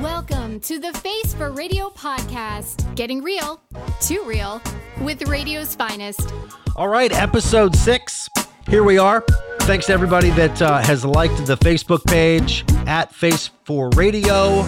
Welcome to the Face for Radio podcast, getting real, too real, with radio's finest. All right, episode six. Here we are. Thanks to everybody that uh, has liked the Facebook page at Face for Radio.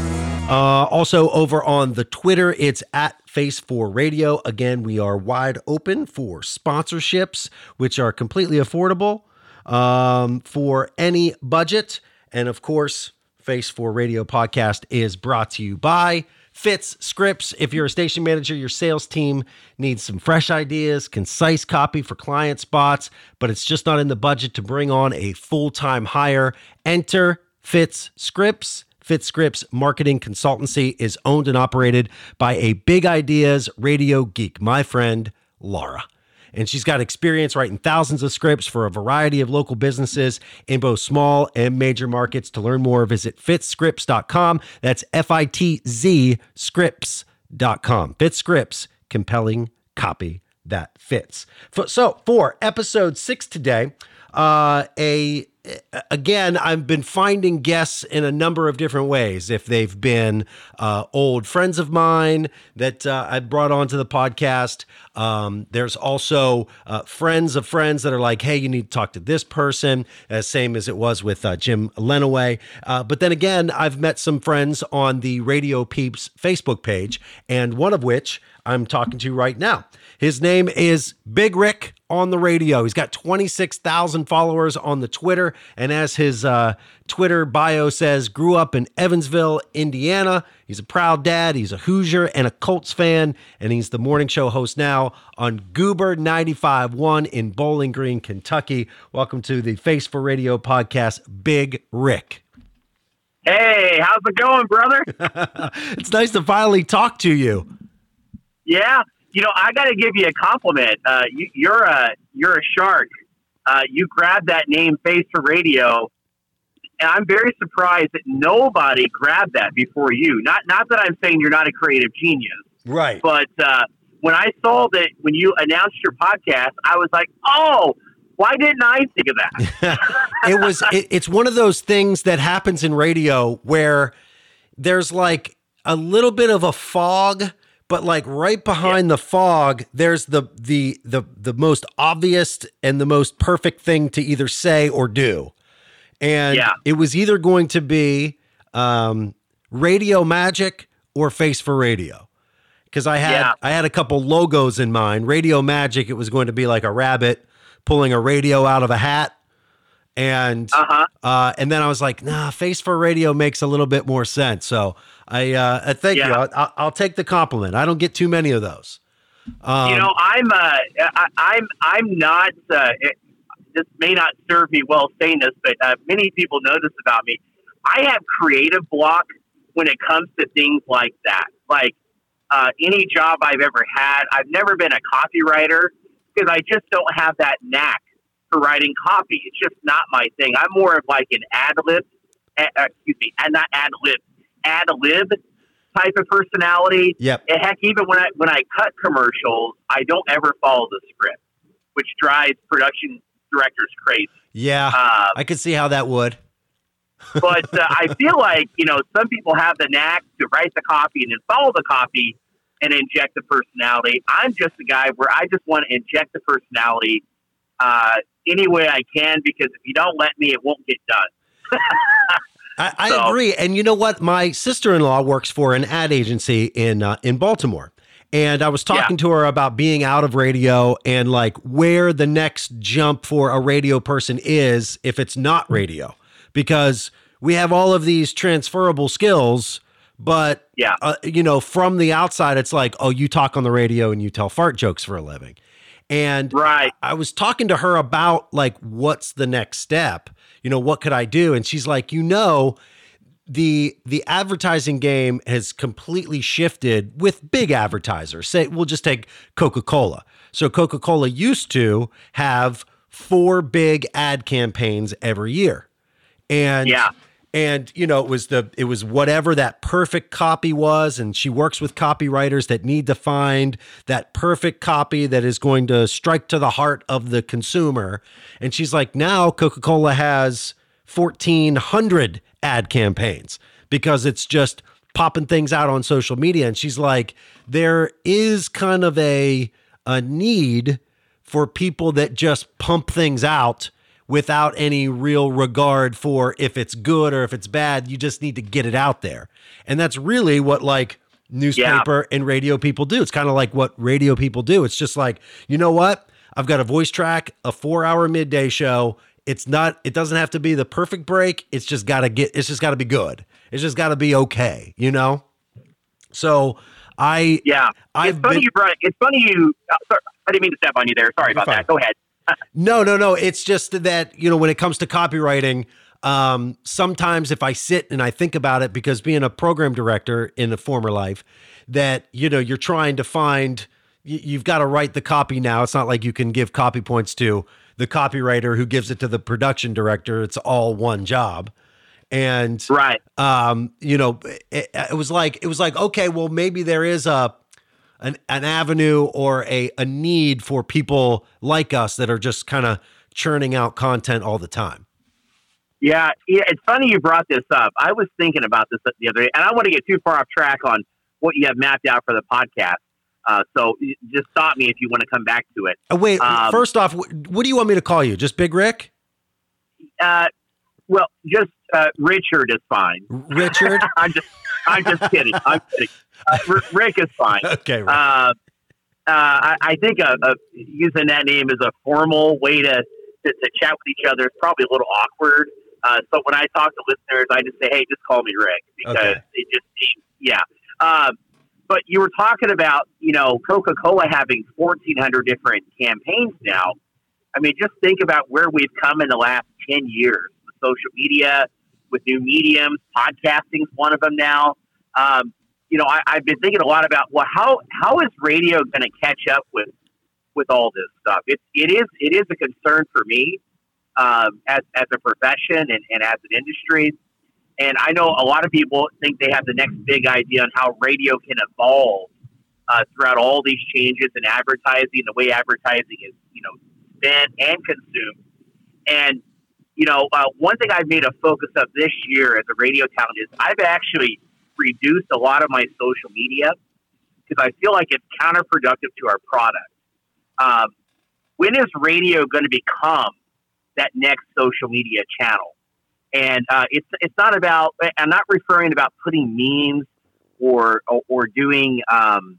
Uh, also, over on the Twitter, it's at Face for Radio. Again, we are wide open for sponsorships, which are completely affordable um, for any budget. And of course, Face for Radio podcast is brought to you by Fitz Scripts. If you're a station manager, your sales team needs some fresh ideas, concise copy for client spots, but it's just not in the budget to bring on a full time hire. Enter Fitz Scripts. Fitz Scripts Marketing Consultancy is owned and operated by a big ideas radio geek, my friend Laura and she's got experience writing thousands of scripts for a variety of local businesses in both small and major markets. To learn more, visit fitzscripts.com. That's F I T Z scripts.com. Fitz compelling copy that fits. So, for episode six today, uh, a again, I've been finding guests in a number of different ways. If they've been uh, old friends of mine that uh, I brought onto the podcast, um, there's also uh, friends of friends that are like, hey, you need to talk to this person, same as it was with uh, Jim Lenaway. Uh, but then again, I've met some friends on the Radio Peeps Facebook page, and one of which I'm talking to right now. His name is Big Rick on the radio. He's got 26,000 followers on the Twitter. And as his uh, Twitter bio says, grew up in Evansville, Indiana. He's a proud dad. He's a Hoosier and a Colts fan. And he's the morning show host now on Goober 95.1 in Bowling Green, Kentucky. Welcome to the Face for Radio podcast, Big Rick. Hey, how's it going, brother? it's nice to finally talk to you. Yeah, you know, I got to give you a compliment. Uh, you, are a you're a shark. Uh, you grabbed that name, Face for Radio, and I'm very surprised that nobody grabbed that before you. Not not that I'm saying you're not a creative genius, right? But uh, when I saw that when you announced your podcast, I was like, oh. Why didn't I think of that? it was. It, it's one of those things that happens in radio where there's like a little bit of a fog but like right behind yeah. the fog there's the the the the most obvious and the most perfect thing to either say or do and yeah. it was either going to be um, radio magic or face for radio because i had yeah. i had a couple logos in mind radio magic it was going to be like a rabbit pulling a radio out of a hat and uh-huh. uh, and then I was like, nah, face for radio makes a little bit more sense. So I uh, uh thank yeah. you. I'll, I'll, take the compliment. I don't get too many of those. Um, you know, I'm uh, I, I'm I'm not. Uh, it, this may not serve me well saying this, but uh, many people know this about me. I have creative block when it comes to things like that. Like uh, any job I've ever had, I've never been a copywriter because I just don't have that knack for writing copy. It's just not my thing. I'm more of like an ad lib, uh, excuse me, and not ad lib, ad lib type of personality. Yep. And heck, even when I when I cut commercials, I don't ever follow the script, which drives production directors crazy. Yeah, um, I could see how that would. but uh, I feel like you know some people have the knack to write the copy and then follow the copy and inject the personality. I'm just a guy where I just want to inject the personality uh, any way I can because if you don't let me, it won't get done. I, I so. agree, and you know what? My sister-in-law works for an ad agency in uh, in Baltimore, and I was talking yeah. to her about being out of radio and like where the next jump for a radio person is if it's not radio, because we have all of these transferable skills. But yeah, uh, you know, from the outside, it's like, oh, you talk on the radio and you tell fart jokes for a living. And right. I was talking to her about like what's the next step? You know, what could I do? And she's like, "You know, the the advertising game has completely shifted with big advertisers. Say we'll just take Coca-Cola. So Coca-Cola used to have four big ad campaigns every year. And yeah and you know it was the it was whatever that perfect copy was. And she works with copywriters that need to find that perfect copy that is going to strike to the heart of the consumer. And she's like now coca-cola has 1400 ad campaigns because it's just popping things out on social media. And she's like there is kind of a a need for people that just pump things out without any real regard for if it's good or if it's bad. You just need to get it out there. And that's really what like newspaper yeah. and radio people do. It's kind of like what radio people do. It's just like, you know what? I've got a voice track, a four hour midday show. It's not, it doesn't have to be the perfect break. It's just got to get, it's just got to be good. It's just got to be okay, you know? So I, yeah, I've it's funny been, you brought, it. it's funny you, uh, sorry, I didn't mean to step on you there. Sorry about fine. that. Go ahead no, no, no. It's just that, you know, when it comes to copywriting, um, sometimes if I sit and I think about it, because being a program director in a former life, that, you know, you're trying to find, you've got to write the copy now. It's not like you can give copy points to the copywriter who gives it to the production director. It's all one job. And, right. Um, you know, it, it was like, it was like, okay, well, maybe there is a, an, an avenue or a, a need for people like us that are just kind of churning out content all the time. Yeah, yeah, it's funny you brought this up. I was thinking about this the other day, and I want to get too far off track on what you have mapped out for the podcast. Uh, so just stop me if you want to come back to it. Uh, wait, um, first off, what do you want me to call you? Just Big Rick? Uh, well, just uh, Richard is fine. Richard? I'm just, I'm just kidding. I'm kidding. Uh, Rick is fine. Okay. Uh, uh, I, I, think uh, uh, using that name as a formal way to, to, to, chat with each other is probably a little awkward. Uh, so when I talk to listeners, I just say, "Hey, just call me Rick," because okay. it just seems, yeah. Um, but you were talking about, you know, Coca Cola having fourteen hundred different campaigns now. I mean, just think about where we've come in the last ten years with social media, with new mediums. Podcasting is one of them now. Um, you know, I, have been thinking a lot about well, how how is radio going to catch up with with all this stuff? It it is it is a concern for me um, as as a profession and, and as an industry. And I know a lot of people think they have the next big idea on how radio can evolve uh, throughout all these changes in advertising, the way advertising is, you know, spent and consumed. And you know, uh, one thing I've made a focus of this year as a radio talent is I've actually reduced a lot of my social media because I feel like it's counterproductive to our product. Um, when is radio going to become that next social media channel? And uh, it's it's not about. I'm not referring about putting memes or or, or doing um,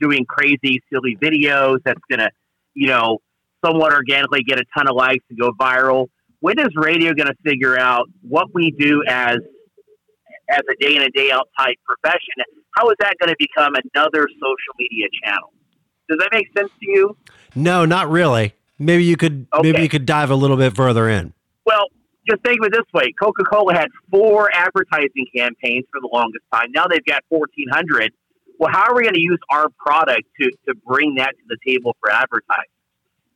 doing crazy silly videos that's going to you know somewhat organically get a ton of likes and go viral. When is radio going to figure out what we do as as a day in and day out type profession, how is that going to become another social media channel? Does that make sense to you? No, not really. Maybe you could okay. maybe you could dive a little bit further in. Well, just think of it this way: Coca Cola had four advertising campaigns for the longest time. Now they've got fourteen hundred. Well, how are we going to use our product to to bring that to the table for advertising?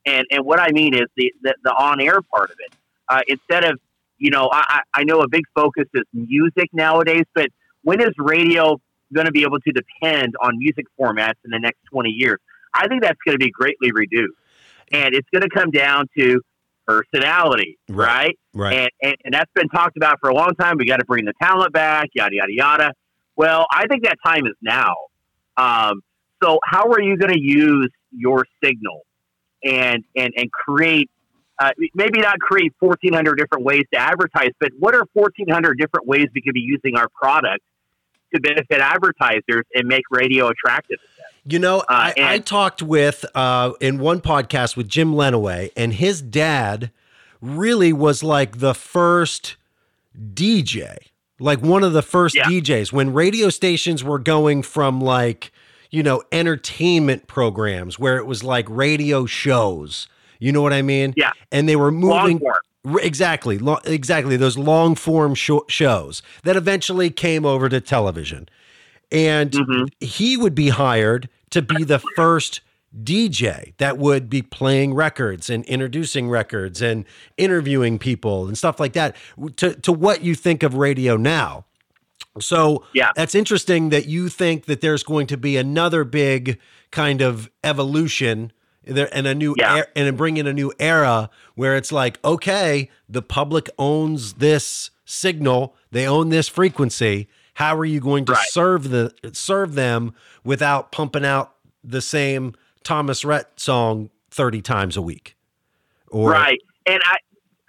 And and what I mean is the the, the on air part of it. Uh, instead of you know, I, I know a big focus is music nowadays, but when is radio going to be able to depend on music formats in the next 20 years? I think that's going to be greatly reduced. And it's going to come down to personality, right? Right. right. And, and, and that's been talked about for a long time. We got to bring the talent back, yada, yada, yada. Well, I think that time is now. Um, so, how are you going to use your signal and, and, and create uh, maybe not create 1,400 different ways to advertise, but what are 1,400 different ways we could be using our product to benefit advertisers and make radio attractive? You know, uh, I, and, I, talked with uh, in one podcast with Jim Lenaway, and his dad really was like the first DJ, like one of the first yeah. DJs when radio stations were going from like, you know, entertainment programs where it was like radio shows you know what I mean? Yeah. And they were moving. Exactly, lo- exactly. Those long form sh- shows that eventually came over to television, and mm-hmm. he would be hired to be the first DJ that would be playing records and introducing records and interviewing people and stuff like that. To to what you think of radio now. So yeah. that's interesting that you think that there's going to be another big kind of evolution there and a new Yeah. er- and bring in a new era where it's like okay the public owns this signal they own this frequency how are you going to Right. serve the serve them without pumping out the same Thomas Rhett song 30 times a week or right. And I,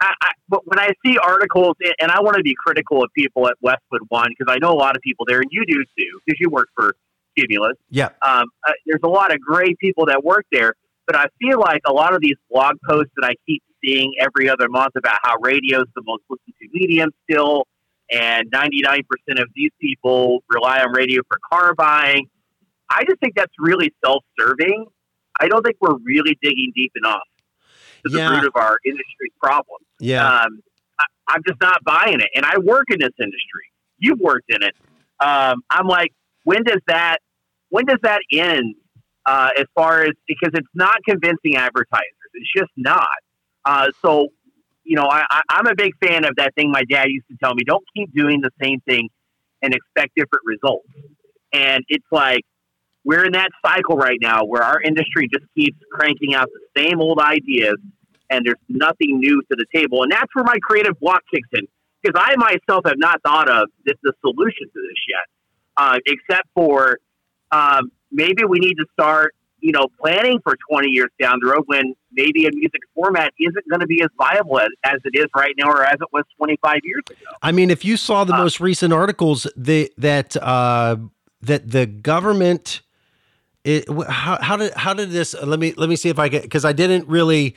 I, I, but when I see articles, and- I want to be critical of people at Westwood One because I know a lot of people there, and you do too, because you work for Cumulus. yeah Um, uh, there's a lot of great people that work there, but I feel like a lot of these blog posts that I keep seeing every other month about how radio is the most listened to medium still, and 99% of these people rely on radio for car buying. I just think that's really self-serving. I don't think we're really digging deep enough to the Yeah. root of our industry's problem. yeah Um, I, I'm just not buying it. And I work in this industry. You've worked in it. Um, I'm like, when does that when does that end? Uh, as far as because it's not convincing advertisers, it's just not. Uh, so, you know, I, I'm a big fan of that thing my dad used to tell me: don't keep doing the same thing and expect different results. And it's like we're in that cycle right now where our industry just keeps cranking out the same old ideas and there's nothing new to the table. And that's where my creative block kicks in because I myself have not thought of the, the solution to this yet, uh, except for um, maybe we need to start, you know, planning for 20 years down the road when maybe a music format isn't going to be as viable as, as it is right now or as it was 25 years ago. I mean, if you saw the Uh, most recent articles, the, that uh, that the government, it, how, how did how did this? Let me let me see if I get because I didn't really.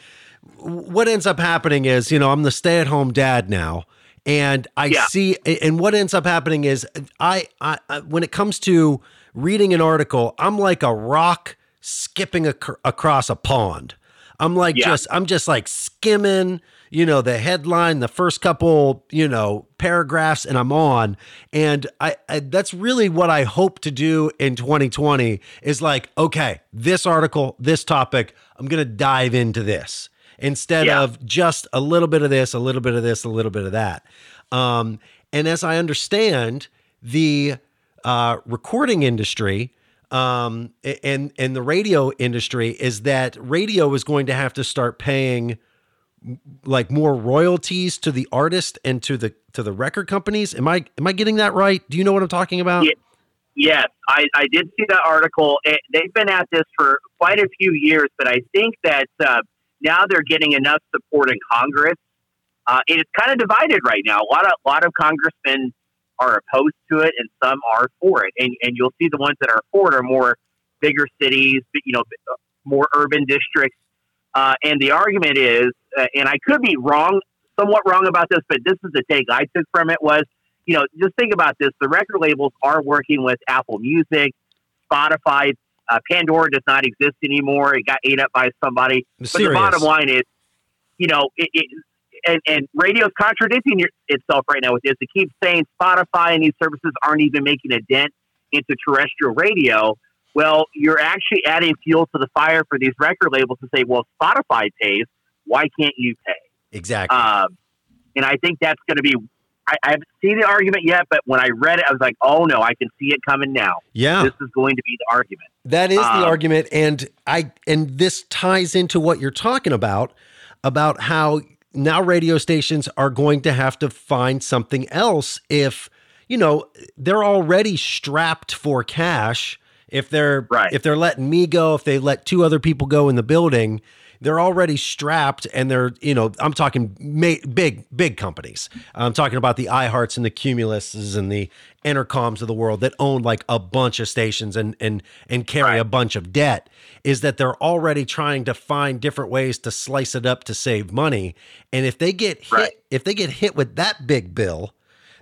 What ends up happening is, you know, I'm the stay at home dad now, and I Yeah. see, and what ends up happening is, I, I, I when it comes to reading an article, I'm like a rock skipping ac- across a pond. I'm like Yeah. just I'm just like skimming, you know, the headline, the first couple, you know, paragraphs, and I'm on. And I, I that's really what I hope to do in 2020 is like, okay, this article, this topic, I'm gonna dive into this instead Yeah. of just a little bit of this, a little bit of this, a little bit of that. Um, and as I understand, the uh, recording industry um, and and the radio industry is that radio is going to have to start paying like more royalties to the artist and to the to the record companies. Am I am I getting that right? Do you know what I'm talking about? Yeah. Yes, I, I did see that article. Eh, They've been at this for quite a few years, but I think that uh, now they're getting enough support in Congress. Uh, it's kind of divided right now. A lot of lot of congressmen are opposed to it, and some are for it. And and you'll see the ones that are for it are more bigger cities, you know, more urban districts. Uh, and the argument is, uh, and I could be wrong, somewhat wrong about this, but this is the take I took from it was you know, just think about this. The record labels are working with Apple Music, Spotify. Uh, Pandora does not exist anymore. It got ate up by somebody. But the bottom line is, you know, it, it, and, and radio's contradicting itself right now with this. It keeps saying Spotify and these services aren't even making a dent into terrestrial radio. Well, you're actually adding fuel to the fire for these record labels to say, well, Spotify pays. Why can't you pay? Exactly. Um, and I think that's going to be. I, I haven't seen the argument yet, but when I read it, I was like, "Oh no, I can see it coming now. yeah. This is going to be the argument." That is the Um, argument, and I and this ties into what you're talking about about how now radio stations are going to have to find something else if you know they're already strapped for cash if they're Right. if they're letting me go if they let two other people go in the building they're already strapped and they're you know i'm talking ma- big big companies i'm talking about the ihearts and the cumuluses and the Entercoms of the world that own like a bunch of stations and and and carry Right. a bunch of debt is that they're already trying to find different ways to slice it up to save money and if they get hit Right. if they get hit with that big bill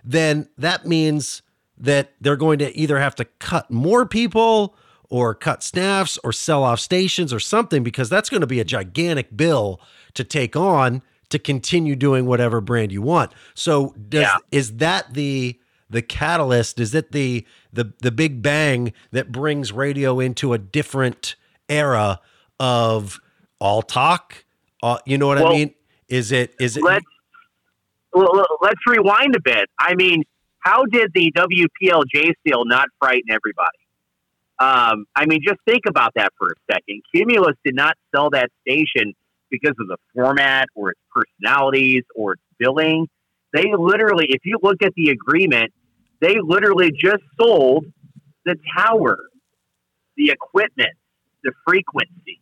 then that means that they're going to either have to cut more people or cut staffs or sell off stations or something because that's going to be a gigantic bill to take on to continue doing whatever brand you want. So does Yeah. is that the the catalyst is it the the the big bang that brings radio into a different era of all talk uh, you know what I mean is it is it Let's let's rewind a bit. I mean, how did the WPLJ sale not frighten everybody? Um, I mean, just think about that for a second. Cumulus did not sell that station because of the format or its personalities or its billing. They literally, if you look at the agreement, they literally just sold the tower, the equipment, the frequency.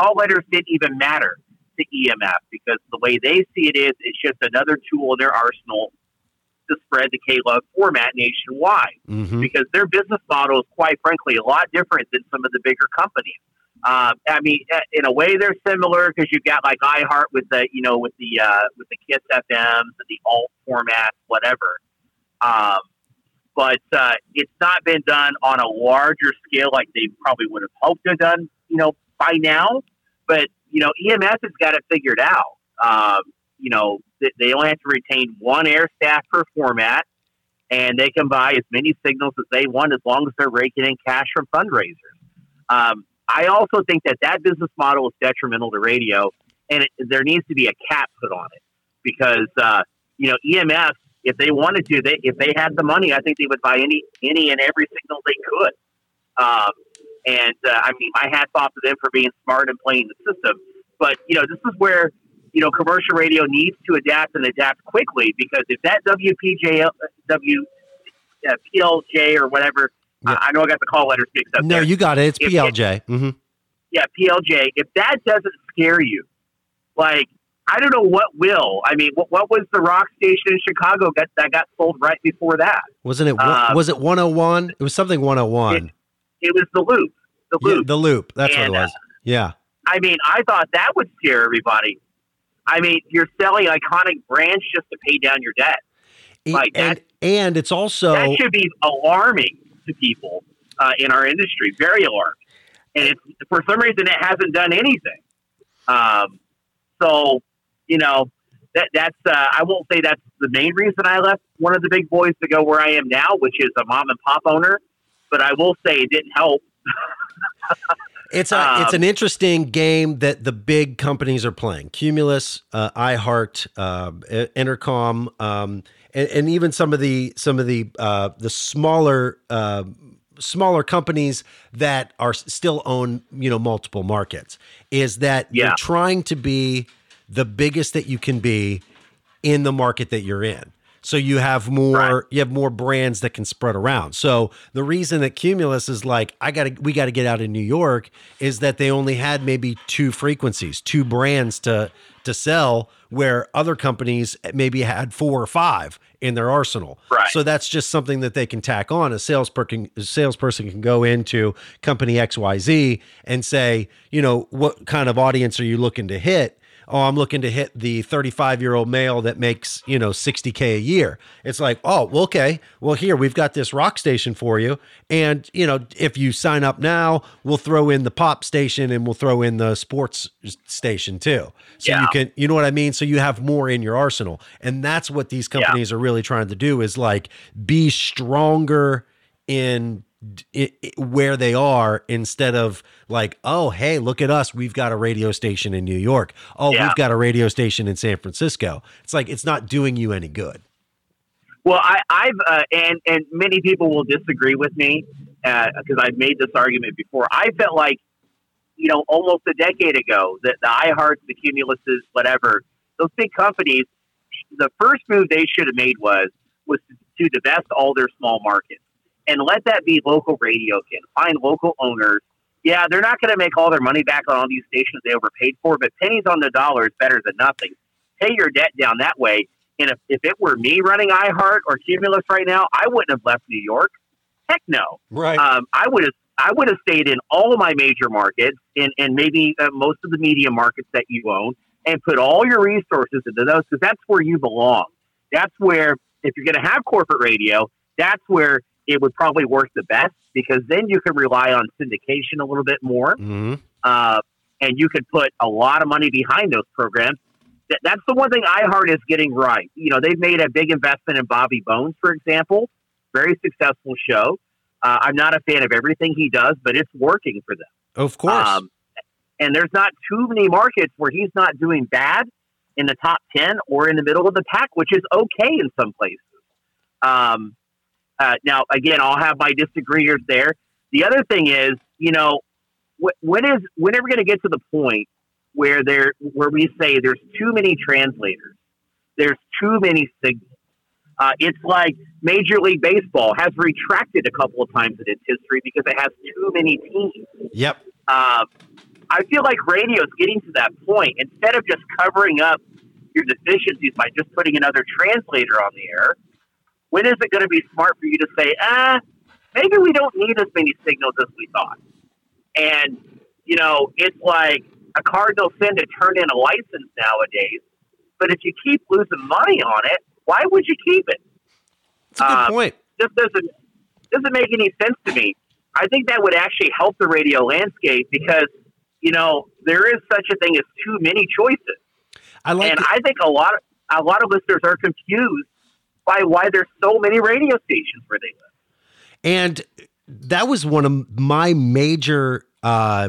Call letters didn't even matter to EMF because the way they see it is, it's just another tool in their arsenal to spread the K-Love format nationwide Mm-hmm. because their business model is quite frankly a lot different than some of the bigger companies. Um, I mean, uh, in a way, they're similar because you've got like iHeart with the you know with the uh, with the Kiss FMs and the alt format, whatever. Um, but uh, it's not been done on a larger scale like they probably would have hoped to have done, you know, by now. But you know, EMF has got it figured out. Um, you know, they, only have to retain one air staff per format, and they can buy as many signals as they want as long as they're raking in cash from fundraisers. Um, I also think that that business model is detrimental to radio, and it, there needs to be a cap put on it because uh, you know EMF, if they wanted to, they if they had the money, I think they would buy any any and every signal they could. Um, and uh, I mean, my hats off to them for being smart and playing the system. But you know, this is where you know commercial radio needs to adapt and adapt quickly because if that WPJ W uh, PLJ or whatever, Yeah. I, I know I got the call letters mixed up. No, there. you got it. It's If- PLJ. Mm-hmm. yeah, PLJ. If that doesn't scare you, like I don't know what will. I mean, what, what was the rock station in Chicago got, that got sold right before that? Wasn't it? Um, was it 101? It was something 101. It was the Loop. The Yeah, Loop. the loop. That's And, what it was. Yeah. I mean, I thought that would scare everybody. I mean, you're selling iconic brands just to pay down your debt. Like and that- and it's also that should be alarming to people uh, in our industry. Very alarming. And it's, for some reason, it hasn't done anything. Um, so, you know, that that's uh, I won't say that's the main reason I left one of the big boys to go where I am now, which is a mom and pop owner. But I will say it didn't help. It's a Um, it's an interesting game that the big companies are playing. Cumulus, uh, iHeart, uh, Entercom, um, and, and even some of the some of the uh, the smaller uh, smaller companies that are still own you know multiple markets. Is that Yeah. you're trying to be the biggest that you can be in the market that you're in. So you have more Right. you have more brands that can spread around. So the reason that Cumulus is like I got to we got to get out of New York is that they only had maybe two frequencies, two brands to to sell where other companies maybe had four or five in their arsenal. Right. So that's just something that they can tack on. A salesperson a salesperson can go into company XYZ and say, you know, what kind of audience are you looking to hit? Oh, I'm looking to hit the 35 year old male that makes, you know, 60K a year. It's like, oh, well, okay. Well, here, we've got this rock station for you. And, you know, if you sign up now, we'll throw in the pop station and we'll throw in the sports station too. So you can, you know what I mean? So you have more in your arsenal. And that's what these companies are really trying to do is like be stronger in i i where they are instead of like oh hey look at us. We've got a radio station in New York. Oh Yeah. we've got a radio station in San Francisco. It's like it's not doing you any good. Well, I, I've uh, and and many people will disagree with me because I've made this argument before. I felt like, you know, almost a decade ago that the iHearts, the Cumuluses, whatever, those big companies, the first move they should have made was was to divest all their small markets and let that be local radio again. Find local owners. Yeah, they're not going to make all their money back on all these stations they overpaid for, but pennies on the dollar is better than nothing. Pay your debt down that way. And if, if it were me running iHeart or Cumulus right now, I wouldn't have left New York. Heck no. right Um, I would have I would have stayed in all of my major markets and, and maybe uh, most of the media markets that you own and put all your resources into those because that's where you belong. That's where, if you're going to have corporate radio, that's where it would probably work the best because then you could rely on syndication a little bit more hmm uh, and you could put a lot of money behind those programs. That, that's the one thing iHeart is getting right. You know, they've made a big investment in Bobby Bones, for example. Very successful show. Uh, I'm not a fan of everything he does, but it's working for them. of course Um, and there's not too many markets where he's not doing bad in the top 10 or in the middle of the pack, which is okay in some places. Um, uh, now, again, I'll have my disagreeers there, The other thing is, you know, wh- when is when are we going to get to the point where there where we say there's too many translators, there's too many signals. Uh, it's like Major League Baseball has retracted a couple of times in its history because it has too many teams. Yep. Uh, I feel like radio is getting to that point. Instead of just covering up your deficiencies by just putting another translator on the air, when is it going to be smart for you to say, ah, maybe we don't need as many signals as we thought? And, you know, it's like a Cardinal sin to turn in a license nowadays. But if you keep losing money on it, why would you keep it? That's a good Um, point. This doesn't doesn't make any sense to me. I think that would actually help the radio landscape because you know there is such a thing as too many choices, I like and the- I think a lot of a lot of listeners are confused by why there's so many radio stations where they live. And that was one of my major uh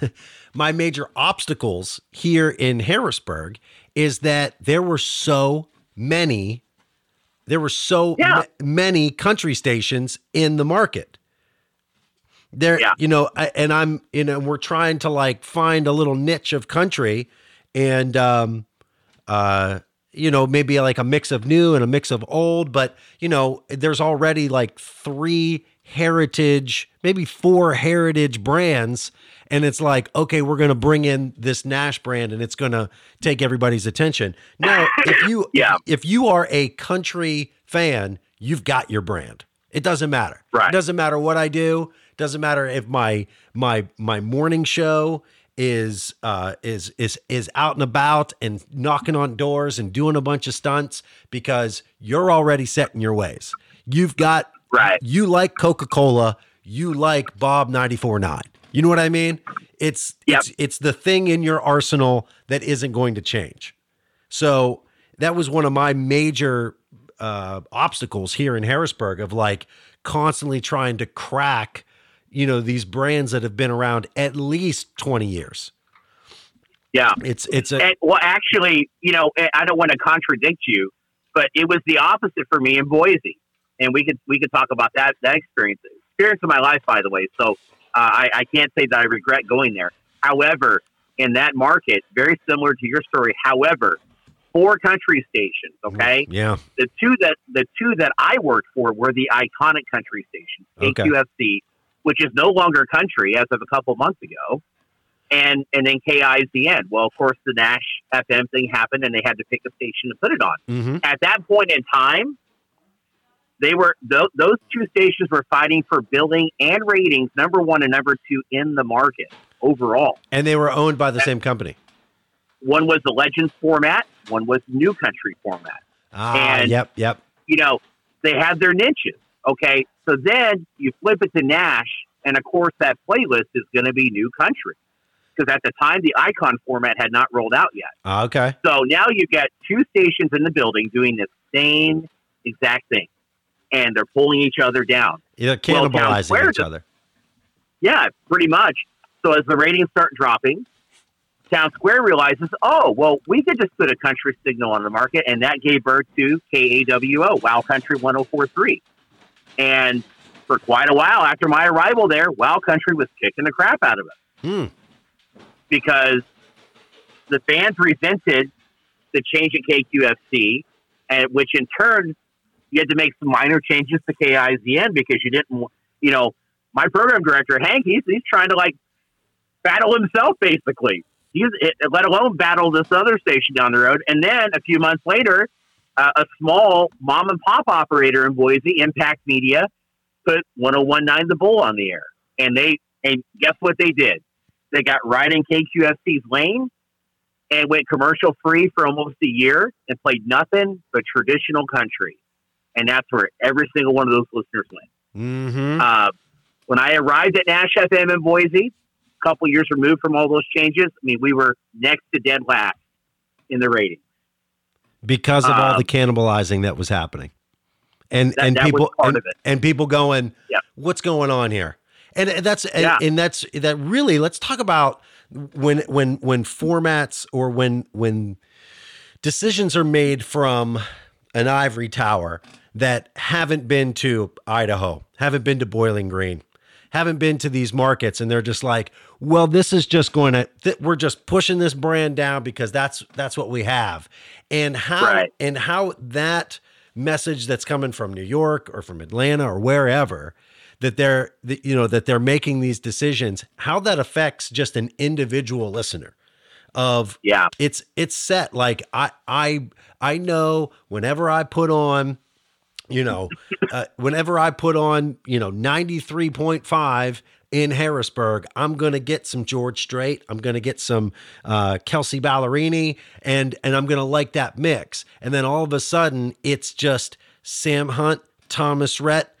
my major obstacles here in Harrisburg is that there were so many there were so Yeah. ma- many country stations in the market. There Yeah. you know I- and I'm you know we're trying to like find a little niche of country and um uh you know maybe like a mix of new and a mix of old but you know there's already like three heritage maybe four heritage brands. And it's like okay we're going to bring in this nash brand and it's going to take everybody's attention. Now if you Yeah. if you are a country fan you've got your brand. It doesn't matter. Right. it doesn't matter what i do. Doesn't matter if my my my morning show is uh is is is out and about and knocking on doors and doing a bunch of stunts because you're already set in your ways. You've got Right. you like Coca-Cola, you like Bob ninety four nine. You know what I mean? It's Yep. it's it's the thing in your arsenal that isn't going to change. So that was one of my major uh, obstacles here in Harrisburg of like constantly trying to crack, you know, these brands that have been around at least 20 years. Yeah. It's it's a And, well, actually, you know, I- I don't want to contradict you, but it was the opposite for me in Boise, and we could we could talk about that that experience experience of my life, by the way. So uh, I, I can't say that I regret going there. However, in that market, very similar to your story. However, four country stations. Okay, yeah. the two that the two that I worked for were the iconic country stations, Okay. KQFC, which is no longer country as of a couple months ago, and and then KIZN. Well, of course, the Nash FM thing happened, and they had to pick a station to put it on. hmm At that point in time, they were th- those two stations were fighting for billing and ratings, number one and number two in the market overall. And they were owned by the same company. One was the Legends format, one was New Country format. Ah, And- yep, yep. you know, they had their niches. Okay. So then you flip it to Nash, and of course, that playlist is going to be new country. Because at the time, the icon format had not rolled out yet. Ah, okay. So now you've got two stations in the building doing the same exact thing, and they're pulling each other down. They're Well, cannibalizing Square each other. Yeah, pretty much. So as the ratings start dropping, Townsquare realizes, oh, well, we could just put a country signal on the market, and that gave birth to KAWO, Wow Country 1043. And for quite a while after my arrival there, Wow Country was kicking the crap out of it Hmm. because the fans resented the change at KQFC, and which in turn you had to make some minor changes to KIZN because you didn't, you know, my program director Hank, he's he's trying to like battle himself basically. He's it, let alone battle this other station down the road, and then a few months later, uh, a small mom and pop operator in Boise, Impact Media, put 1019 The Bull on the air, and they and guess what they did? They got right in KQFC's lane and went commercial free for almost a year and played nothing but traditional country. And that's where every single one of those listeners went. Mm-hmm. Uh, when I arrived at Nash FM in Boise, a couple years removed from all those changes, I mean, we were next to dead last in the ratings. Because of all Um, the cannibalizing that was happening and That- and that people and, and people going Yep. what's going on here and that's and, Yeah. and that's that really let's talk about when when when formats or when when decisions are made from an ivory tower that haven't been to Idaho haven't been to Bowling Green haven't been to these markets and they're just like, well, this is just going to th- we're just pushing this brand down because that's that's what we have. And how Right. and how that message that's coming from New York or from Atlanta or wherever that they're that, you know that they're making these decisions, how that affects just an individual listener of Yeah. it's it's set like I I I know whenever I put on you know uh, whenever I put on you know 93.5 in Harrisburg I'm going to get some George Strait I'm going to get some uh, Kelsea Ballerini and and I'm going to like that mix and then all of a sudden it's just Sam Hunt Thomas Rhett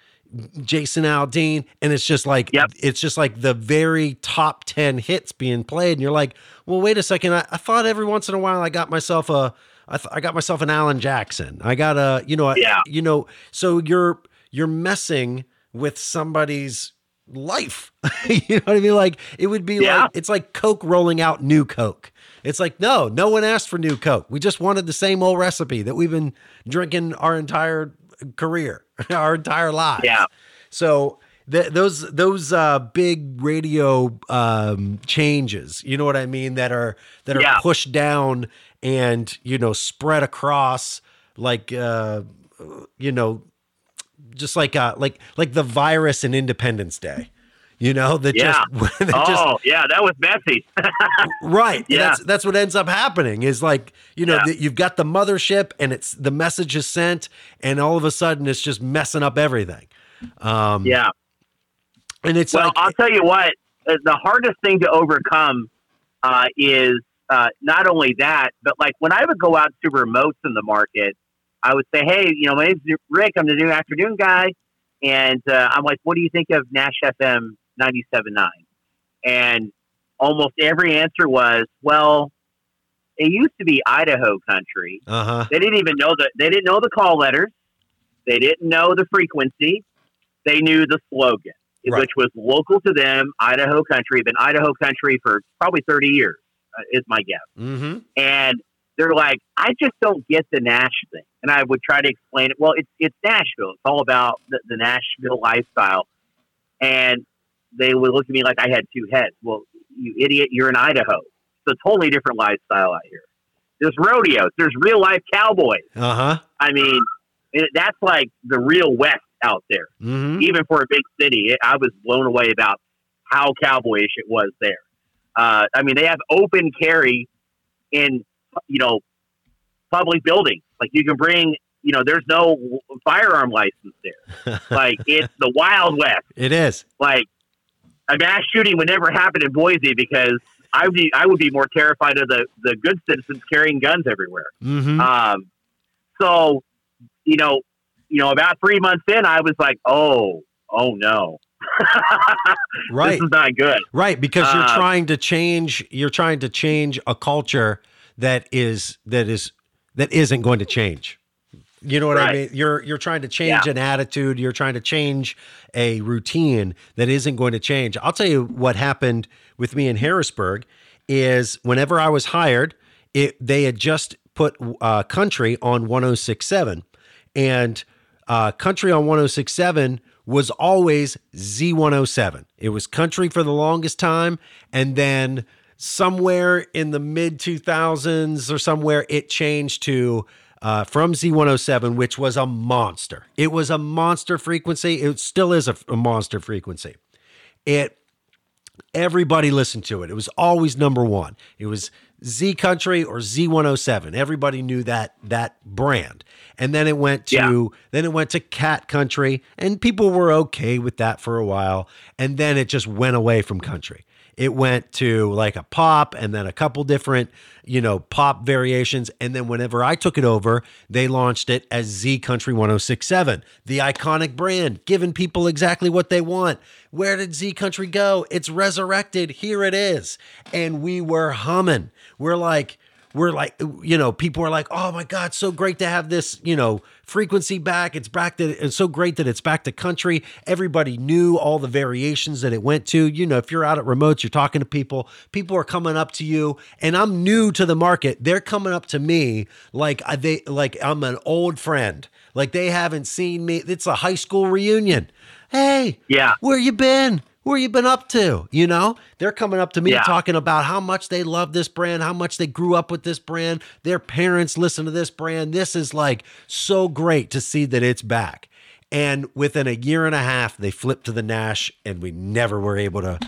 Jason Aldean, and it's just like Yep. it's just like the very top ten hits being played, and you're like, well, wait a second, I, I thought every once in a while I got myself a, I, th- I got myself an Alan Jackson, I got a, you know, a- Yeah. you know, so you're you're messing with somebody's life, you know what I mean? Like it would be Yeah. like it's like Coke rolling out new Coke. It's like no, no one asked for new Coke. We just wanted the same old recipe that we've been drinking our entire career, our entire lives. Yeah. So th- those those uh, big radio um, changes, you know what I mean, that are that are Yeah. pushed down and you know spread across like uh, you know just like uh, like like the virus in Independence Day. You know that Yeah. just, that just Oh, yeah, that was messy. Right. Yeah. That's that's what ends up happening is like, you know, Yeah. that you've got the mothership and it's the message is sent and all of a sudden it's just messing up everything. Um yeah. and it's Well, like I'll tell you what, uh, the hardest thing to overcome uh, is uh, not only that, but like when I would go out to remotes in the market, I would say, hey, you know, my name's Rick. I'm the new afternoon guy. And uh, I'm like, what do you think of Nash FM 97.9? And almost every answer was, well, it used to be Idaho country. uh-huh. They didn't even know the they didn't know the call letters. They didn't know the frequency. They knew the slogan, Right. which was local to them, Idaho country. Been Idaho country for probably thirty years, is my guess. Mhm. And they're like, I just don't get the Nash thing. And I would try to explain it. Well, it's it's Nashville. It's all about the, the Nashville lifestyle. And they would look at me like I had two heads. Well, you idiot, you're in Idaho. It's a totally different lifestyle out here. There's rodeos. There's real life cowboys. Uh-huh. I mean, it, that's like the real West out there. Mhm. Even for a big city, it, I was blown away about how cowboyish it was there. Uh, I mean, they have open carry in, you know, public buildings. Like you can bring, you know, there's no firearm license there. like it's the Wild West. It is. Like a mass shooting would never happen in Boise because I would be, I would be more terrified of the, the good citizens carrying guns everywhere. Mhm. Um, so, you know, you know, about three months in, I was like, oh, oh no, right. this is not good. Right, because you're Uh, trying to change you're trying to change a culture that is that is that isn't going to change. You know what I mean? You're you're trying to change Yeah. an attitude, you're trying to change a routine that isn't going to change. I'll tell you what happened with me in Harrisburg is whenever I was hired, it they had just put uh, country on 1067 and uh, country on 1067 was always Z107. It was country for the longest time. And then somewhere in the mid 2000s or somewhere, it changed to uh, from Z107, which was a monster. It was a monster frequency. It still is a, a monster frequency. It everybody listened to it. It was always number one. It was Z Country or Z107. Everybody knew that that brand. And then it went to Yeah. then it went to Cat Country, and people were okay with that for a while. And then it just went away from country. It went to like a pop and then a couple different, you know, pop variations. And then whenever I took it over, they launched it as Z Country 1067, the iconic brand, giving people exactly what they want. Where did Z Country go? It's resurrected. Here it is. And we were humming. We're like, we're like, you know, people are like, oh my God, so great to have this, you know, frequency back. It's back to, it's so great that it's back to country. Everybody knew all the variations that it went to. You know, if you're out at remotes, you're talking to people, people are coming up to you, and I'm new to the market. They're coming up to me like I- they, like I'm an old friend. Like they haven't seen me. It's a high school reunion. Hey, Yeah. where you been? Who have you been up to? You know, they're coming up to me Yeah. talking about how much they love this brand, how much they grew up with this brand. Their parents listen to this brand. This is like so great to see that it's back. And within a year and a half, they flipped to the Nash, and we never were able to,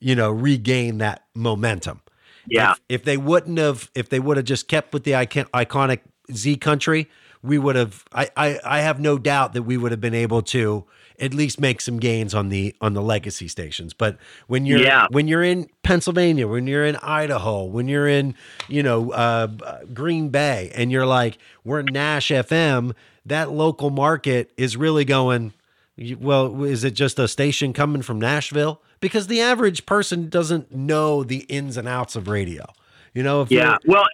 you know, regain that momentum. Yeah. If, if they wouldn't have, if they would have just kept with the icon, iconic Z country, we would have. I, I I have no doubt that we would have been able to at least make some gains on the on the legacy stations. But when you're Yeah. when you're in Pennsylvania, when you're in Idaho, when you're in you know uh, Green Bay, and you're like we're Nash FM, that local market is really going. Well, is it just a station coming from Nashville? Because the average person doesn't know the ins and outs of radio. You know, if Yeah. Well,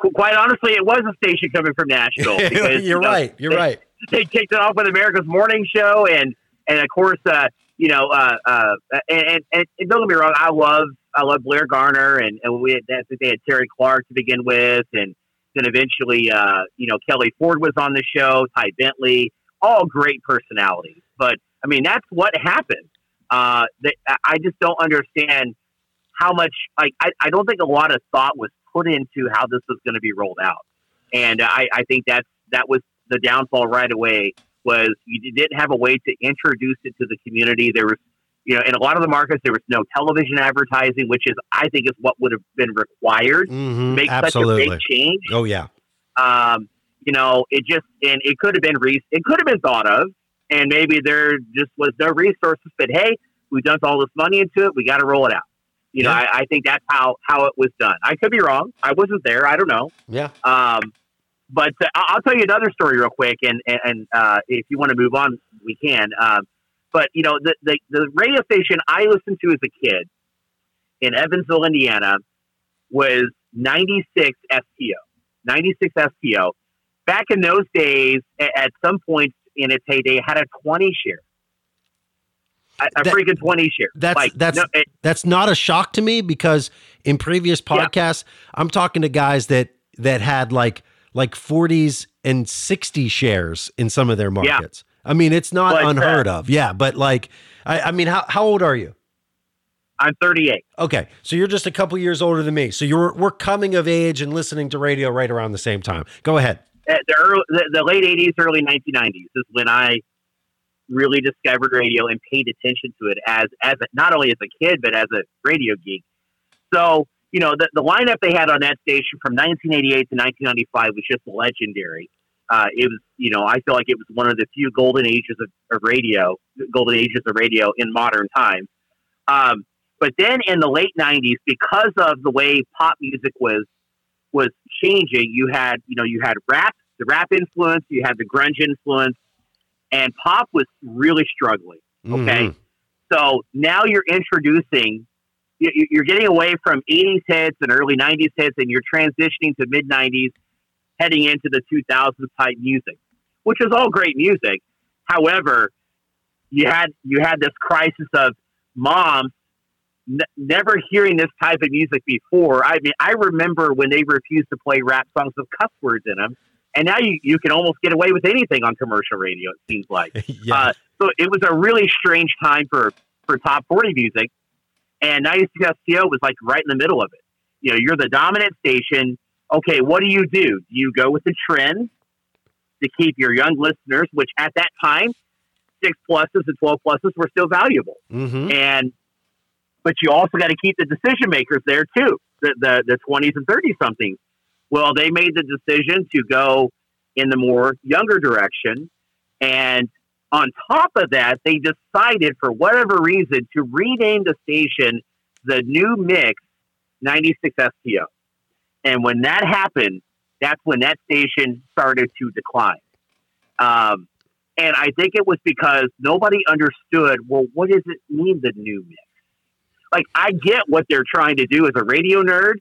qu- quite honestly, it was a station coming from Nashville. you're, Because, you're you know, right. You're they- right. They kicked it off with America's Morning Show, and and of course, uh, you know, uh, uh, and, and, and don't get me wrong, I love I love Blair Garner, and and we had, they had Terri Clark to begin with, and then eventually, uh, you know, Kelly Ford was on the show, Ty Bentley, all great personalities. But I mean, that's what happened. Uh, that I just don't understand how much like I, I don't think a lot of thought was put into how this was going to be rolled out, and I, I think that's that was the downfall right away was you didn't have a way to introduce it to the community. There was, you know, in a lot of the markets there was no television advertising, which is I think is what would have been required to Mhm, make such a big change. Oh yeah. Um, you know, it just and it could have been re- it could have been thought of, and maybe there just was no resources. But hey, we dumped all this money into it. We got to roll it out. You know, Yeah. I, I think that's how how it was done. I could be wrong. I wasn't there. I don't know. Yeah. Um, but uh, I'll tell you another story real quick, and and, uh, if you want to move on, we can. Um, but you know, the, the the radio station I listened to as a kid in Evansville, Indiana, was 96 STO. 96 STO. Back in those days, at some point in its heyday, had a 20 share. A, a That- freaking 20 share. That's like, that's no, it- that's not a shock to me because in previous Yeah. podcasts, I'm talking to guys that that had like like 40s and 60 shares in some of their markets. I mean, it's not But, uh, unheard of. Yeah, but like I, I mean, how how old are you? I'm 38. Okay, so you're just a couple years older than me. So you're we're coming of age and listening to radio right around the same time. Go ahead. Uh, the, early, the, the late 80s, early 1990s is when I really discovered radio and paid attention to it as as a, not only as a kid but as a radio geek. So you know the, the lineup they had on that station from 1988 to 1995 was just legendary. Uh, it was you know I feel like it was one of the few golden ages of, of radio, golden ages of radio in modern times. Um, but then in the late 90s, because of the way pop music was was changing, you had you know you had rap, the rap influence, you had the grunge influence, and pop was really struggling. Okay. Mhm. So now you're introducing, you're getting away from 80s hits and early 90s hits, and you're transitioning to mid 90s, heading into the 2000s type music, which is all great music. However, you had you had this crisis of moms n- never hearing this type of music before. I mean, I remember when they refused to play rap songs with cuss words in them, and now you, you can almost get away with anything on commercial radio. It seems like. yeah. Uh, so it was a really strange time for, for top 40 music. And 96 STO was like right in the middle of it. You know, you're the dominant station. Okay, what do you do? Do you go with the trend to keep your young listeners, which at that time, six pluses and 12 pluses were still valuable. Mhm. And, but you also got to keep the decision makers there too, the, the, the 20s and 30 somethings. Well, they made the decision to go in the more younger direction. And on top of that, they decided for whatever reason to rename the station the New Mix 96 STO. And when that happened, that's when that station started to decline. Um, and I think it was because nobody understood, well, what does it mean, the new mix? Like, I get what they're trying to do as a radio nerd,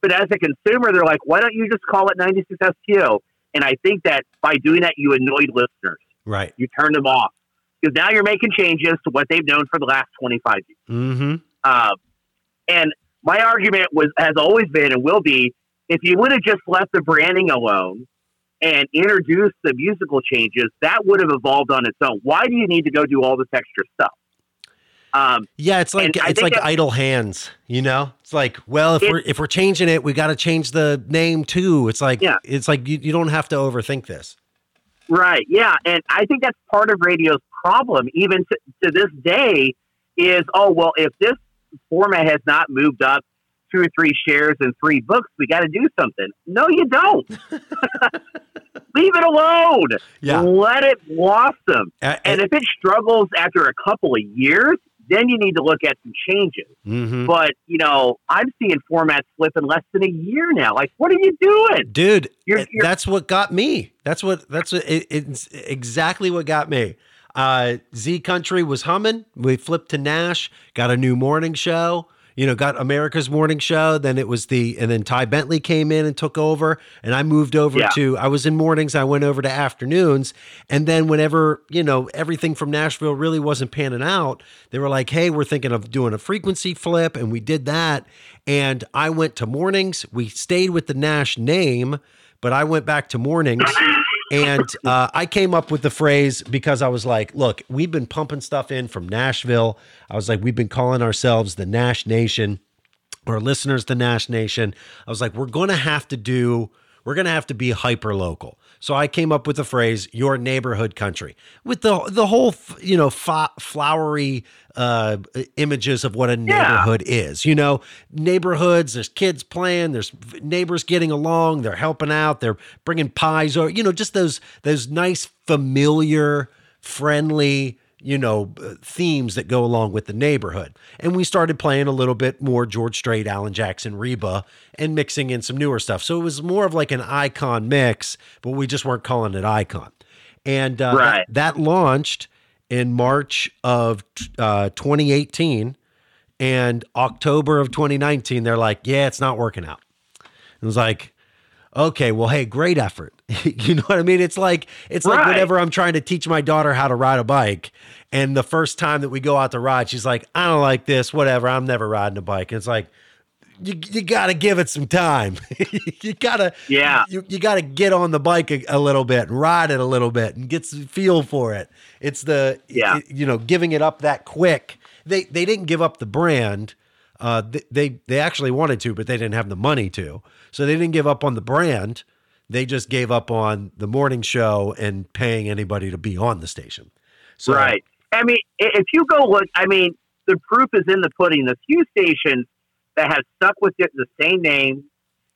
but as a consumer, they're like, why don't you just call it 96 STO? And I think that by doing that, you annoyed listeners. Right. You turn them off. Because now you're making changes to what they've known for the last 25 years. Mhm. Um, and my argument was has always been and will be if you would have just left the branding alone and introduced the musical changes, that would have evolved on its own. Why do you need to go do all this extra stuff? Um, yeah, it's like it's like idle hands, you know. It's like, well, if we're if we're changing it, we got to change the name too. It's like Yeah. it's like you, you don't have to overthink this. Right. Yeah. And I think that's part of radio's problem, even to, to this day, is oh, well, if this format has not moved up two or three shares and three books, we got to do something. No, you don't. Leave it alone. Yeah. Let it blossom. A- And if it struggles after a couple of years, then you need to look at some changes. Mhm. But, you know, I'm seeing formats flip in less than a year now. Like, what are you doing? dude You're- you're- that's what got me that's what that's what, it, it's exactly what got me uh z country was humming we flipped to nash got a new morning show you know got america's morning show then it was the and then ty bentley came in and took over and i moved over Yeah. to i was in mornings i went over to afternoons and then whenever you know everything from nashville really wasn't panning out they were like hey we're thinking of doing a frequency flip and we did that and i went to mornings we stayed with the nash name but I went back to mornings and uh, I came up with the phrase because I was like, look, we've been pumping stuff in from Nashville. I was like, we've been calling ourselves the Nash Nation or listeners to Nash Nation. I was like, we're going to have to do, we're going to have to be hyper local. So I came up with the phrase "your neighborhood country" with the the whole you know flowery uh, images of what a neighborhood is. You know, neighborhoods. There's kids playing. There's neighbors getting along. They're helping out. They're bringing pies or you know just those those nice familiar, friendly you know, uh, themes that go along with the neighborhood. And we started playing a little bit more George Strait, Alan Jackson, Reba, and mixing in some newer stuff. So it was more of like an icon mix, but we just weren't calling it icon. And uh, Right. that, that launched in March of uh, 2018. And October of 2019, they're like, yeah, it's not working out. It was like, okay, well, hey, great effort. you know what I mean? It's like it's like whenever I'm trying to teach my daughter how to ride a bike, and the first time that we go out to ride, she's like, I don't like this, whatever. I'm never riding a bike. And it's like, you, you got to give it some time. you gotta Yeah. you, you got to get on the bike a, a little bit and ride it a little bit and get some feel for it. It's the Yeah. you know giving it up that quick. They they didn't give up the brand. Uh, they, they actually wanted to, but they didn't have the money to. So they didn't give up on the brand. They just gave up on the morning show and paying anybody to be on the station. So, Right. I mean, if you go look, I mean, the proof is in the pudding. The few stations that have stuck with it, the same name,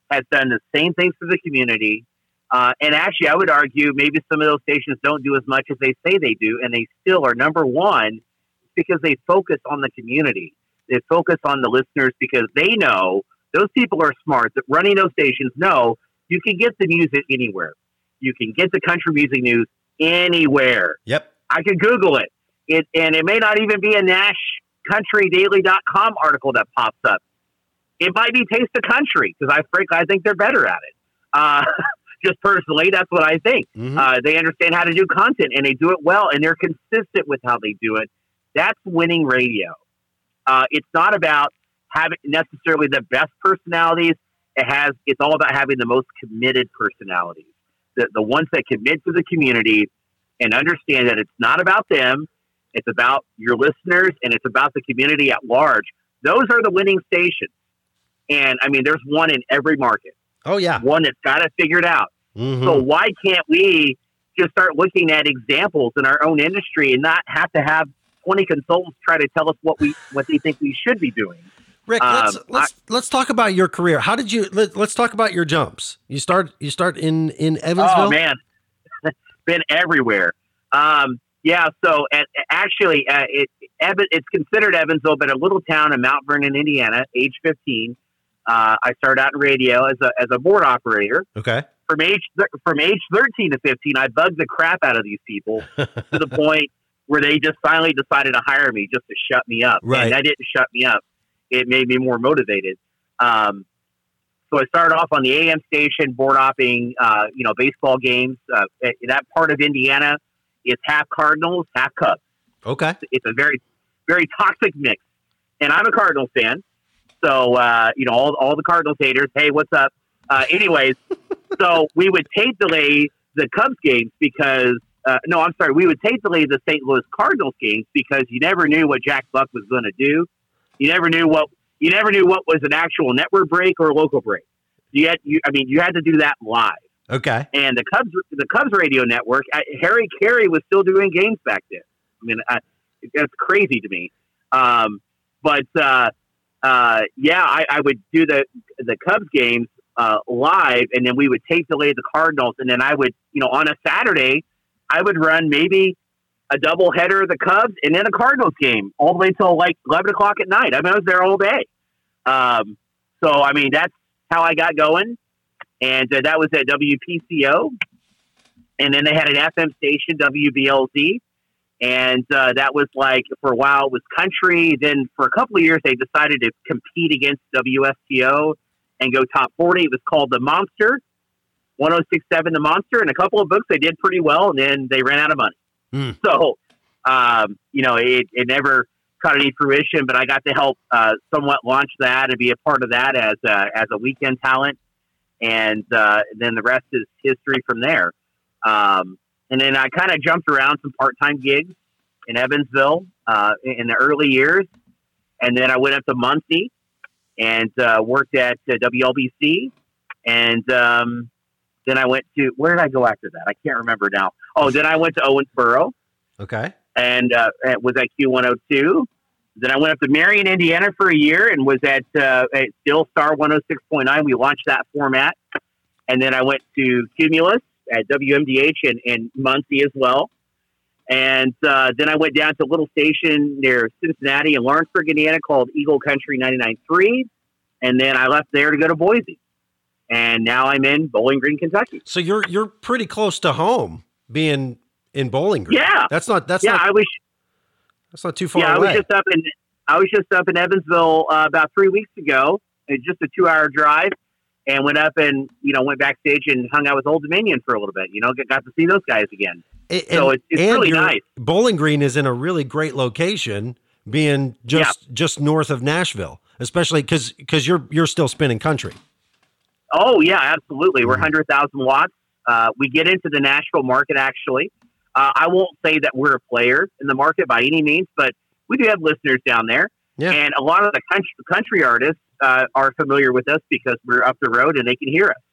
has done the same things for the community. Uh, and actually, I would argue maybe some of those stations don't do as much as they say they do, and they still are number one because they focus on the community. They focus on the listeners because they know those people are smart. That running those stations know you can get the music anywhere. You can get the country music news anywhere. Yep. I could Google it. It and it may not even be a NashCountryDaily.com article that pops up. It might be Taste of Country because I frankly I think they're better at it. Uh, just personally, that's what I think. Mhm. Uh, they understand how to do content and they do it well and they're consistent with how they do it. That's winning radio. Uh, it's not about having necessarily the best personalities. It has. It's all about having the most committed personalities. The the ones that commit to the community and understand that it's not about them. It's about your listeners and it's about the community at large. Those are the winning stations. And I mean, there's one in every market, oh yeah. one that's got it figured out. Mhm. So why can't we just start looking at examples in our own industry and not have to have 20 consultants try to tell us what we what they think we should be doing? Rick, let's Um, let's let's talk about your career. How did you? Let, let's talk about your jumps. You start you start in in Evansville. Oh man, been everywhere. Um, yeah. So at, actually, uh, it, it's considered Evansville, but a little town in Mount Vernon, Indiana. Age 15, uh, I started out in radio as a as a board operator. Okay. From age from age 13 to 15, I bugged the crap out of these people to the point where they just finally decided to hire me just to shut me up. Right. And that didn't shut me up. It made me more motivated. Um, so I started off on the AM station, board opping, uh, you know, baseball games. Uh, that part of Indiana is half Cardinals, half Cubs. Okay. It's a very, very toxic mix. And I'm a Cardinals fan. So, uh, you know, all, all the Cardinals haters, hey, what's up? Uh, anyways, so we would tape delay the Cubs games because uh, no, I'm sorry, we would tape delay the St. Louis Cardinals games because you never knew what Jack Buck was going to do. You never knew what you never knew what was an actual network break or local break. You had, you, I mean, you had to do that live. Okay. And the Cubs, the Cubs radio network, I, Harry Caray was still doing games back then. I mean, I, that's crazy to me. Um, but uh, uh, yeah, I, I would do the the Cubs games uh, live, and then we would tape delay the Cardinals, and then I would, you know, on a Saturday, I would run maybe a double header of the Cubs and then a Cardinals game all the way till like eleven o'clock at night. I mean, I was there all day. Um, so I mean, that's how I got going, and uh, that was at WPCO, and then they had an FM station WBLZ, and uh, that was like for a while it was country. Then for a couple of years they decided to compete against WSTO and go top forty. It was called the Monster. 1067 The Monster, and a couple of books they did pretty well, and then they ran out of money. Mm. So, um, you know, it, it never caught any fruition, but I got to help uh, somewhat launch that and be a part of that as a, as a weekend talent. And uh, then the rest is history from there. Um, and then I kind of jumped around some part time gigs in Evansville uh, in the early years. And then I went up to Muncie and uh, worked at uh, WLBC. And um, then I went to, where did I go after that? I can't remember now. Oh, then I went to Owensboro Okay. and uh, was at Q102. Then I went up to Marion, Indiana for a year and was at, uh, at Still Star 106.9. We launched that format. And then I went to Cumulus at WMDH and, and Muncie as well. And uh, then I went down to a little station near Cincinnati and Lawrenceburg, Indiana called Eagle Country 99.3. And then I left there to go to Boise. And now I'm in Bowling Green, Kentucky. So you're you're pretty close to home, being in Bowling Green. Yeah. That's not that's yeah, not I was that's not too far yeah, I was just up in I was just up in Evansville uh, about three weeks ago. It's just a two hour drive, and went up and you know went backstage and hung out with Old Dominion for a little bit. You know, got, got to see those guys again. A- so it's, it's and really nice. Bowling Green is in a really great location, being just just north of Nashville, especially because because you're you're still spinning country. Oh yeah, absolutely. We're Mhm. hundred thousand watts. Uh, we get into the Nashville market actually. Uh, I won't say that we're a player in the market by any means, but we do have listeners down there, Yeah. and a lot of the country, country artists uh, are familiar with us because we're up the road and they can hear us.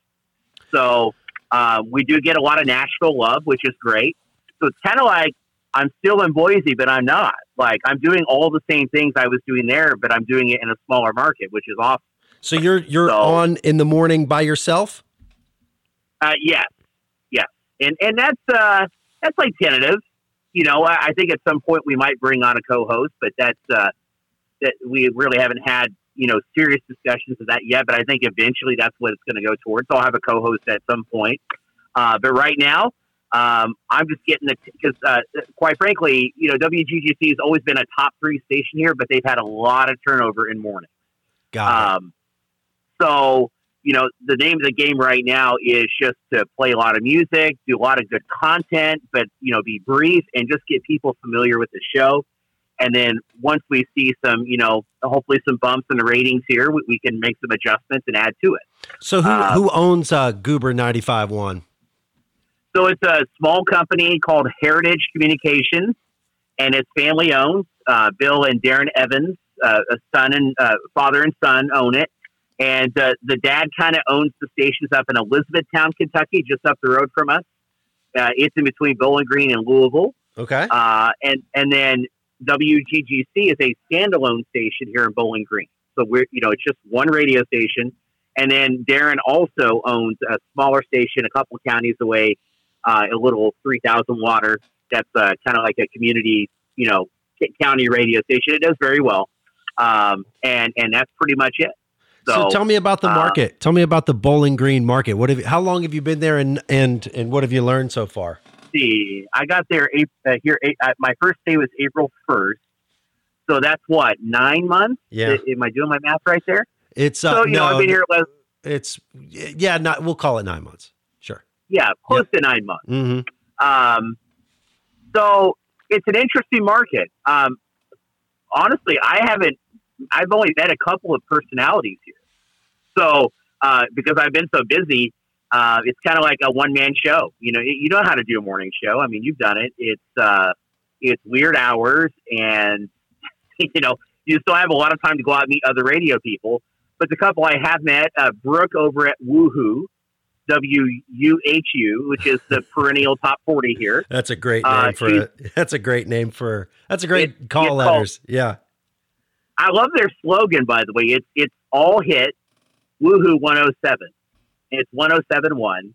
So um, we do get a lot of Nashville love, which is great. So it's kind of like I'm still in Boise, but I'm not. Like I'm doing all the same things I was doing there, but I'm doing it in a smaller market, which is awesome. So you're you're So- on in the morning by yourself. Uh, yeah, yes, and and that's uh, that's like tentative. You know, I, I think at some point we might bring on a co-host, but that's uh, that we really haven't had you know serious discussions of that yet. But I think eventually that's what it's going to go towards. I'll have a co-host at some point, uh, but right now. Um, I'm just getting the because, uh, quite frankly, you know, WGGC has always been a top three station here, but they've had a lot of turnover in morning. Got it. Um, so, you know, the name of the game right now is just to play a lot of music, do a lot of good content, but, you know, be brief and just get people familiar with the show. And then once we see some, you know, hopefully some bumps in the ratings here, we, we can make some adjustments and add to it. So who uh, who owns uh, Goober ninety five one? So it's a small company called Heritage Communications, and it's family owned. Uh, Bill and Darren Evans, uh, a son and uh, father and son, own it. And uh, the dad kind of owns the stations up in Elizabethtown, Kentucky, just up the road from us. Uh, it's in between Bowling Green and Louisville. Okay. Uh, and and then WGGC is a standalone station here in Bowling Green. So we're you know it's just one radio station, and then Darren also owns a smaller station a couple counties away, uh, a little three thousand water. That's uh, kind of like a community you know county radio station. It does very well, um, and and that's pretty much it. So, So, tell me about the uh, market. tell me about the Bowling Green market. What have you, how long have you been there, and and and what have you learned so far? see, I got there uh, here. Uh, my first day was April first, so that's what nine months. Yeah. Am I doing my math right there? It's uh, So you know, I've been here. Less, it's yeah, not we'll call it nine months. Sure. yeah, close to nine months. Mm-hmm. Um, so it's an interesting market. Um, honestly, I haven't. I've only met a couple of personalities here. So uh, because I've been so busy, Uh, it's kind of like a one man show. You know, you know how to do a morning show. I mean, you've done it. It's uh, it's weird hours, and you know, you still have a lot of time to go out and meet other radio people. But the couple I have met, uh, Brooke over at Woohoo, W U H U, which is the perennial top forty here. That's a great name uh, for a, that's a great name for that's a great it, call letters. Called, yeah. I love their slogan by the way. It's it's all hit Woohoo one oh seven. It's one oh seven one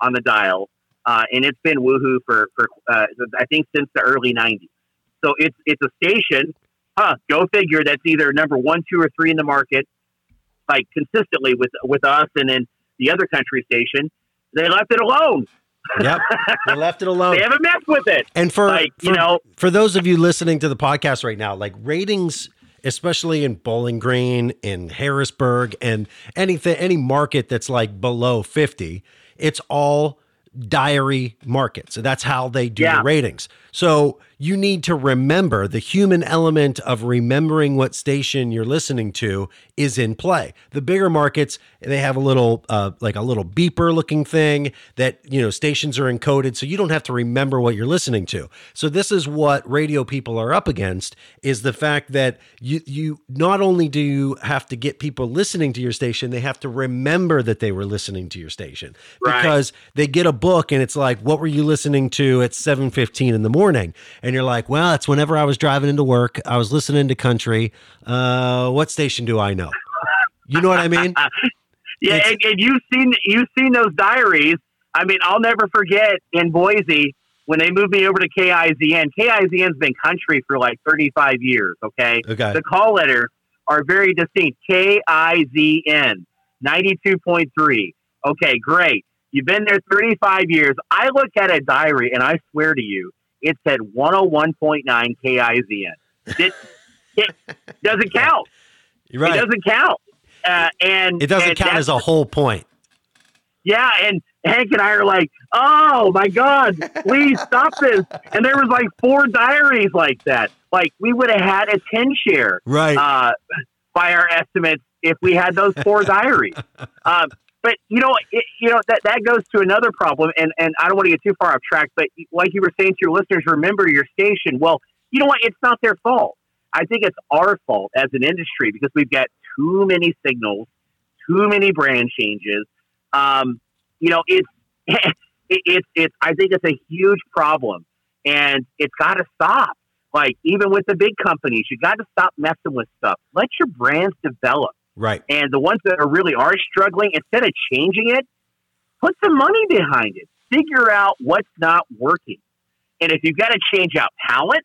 on the dial. Uh, and it's been Woohoo for, for uh, I think since the early '90s. So it's it's a station, huh? Go figure. That's either number one, two, or three in the market, like consistently with with us, and then the other country station, they left it alone. Yep, they left it alone. they haven't messed with it. And for, like, for, you know, for those of you listening to the podcast right now, like ratings, especially in Bowling Green, in Harrisburg, and anything, any market that's like below fifty, it's all diary markets. So that's how they do yeah. the ratings. So you need to remember the human element of remembering what station you're listening to is in play. The bigger markets, they have a little uh, like a little beeper looking thing that you know stations are encoded, so you don't have to remember what you're listening to. So this is what radio people are up against: is the fact that you you not only do you have to get people listening to your station, they have to remember that they were listening to your station right. because they get a book and it's like, what were you listening to at seven fifteen in the morning? And you're like, well, it's whenever I was driving into work, I was listening to country. Uh, what station do I know? You know what I mean? yeah, and, and, you've seen you've seen those diaries. I mean, I'll never forget in Boise when they moved me over to KIZN. KIZN's been country for like 35 years. Okay, okay. The call letters are very distinct. KIZN 92.3. Okay, great. You've been there 35 years. I look at a diary and I swear to you, it said 101.9 KIZN. It, it doesn't count. You're right. It doesn't count. Uh, and it doesn't and count as a whole point. Yeah, and Hank and I are like, "Oh my God, please stop this!" And there was like four diaries like that. Like we would have had a ten share, right? Uh, by our estimates, if we had those four diaries. Um, but you know, it, you know that that goes to another problem, and and I don't want to get too far off track. But like you were saying to your listeners, remember your station. Well, you know what? It's not their fault. I think it's our fault as an industry because we've got too many signals, too many brand changes. Um, you know, it's it, it's it's. I think it's a huge problem, and it's got to stop. Like even with the big companies, you got to stop messing with stuff. Let your brands develop. Right. And the ones that are really are struggling, instead of changing it, put some money behind it. Figure out what's not working. And if you've got to change out talent,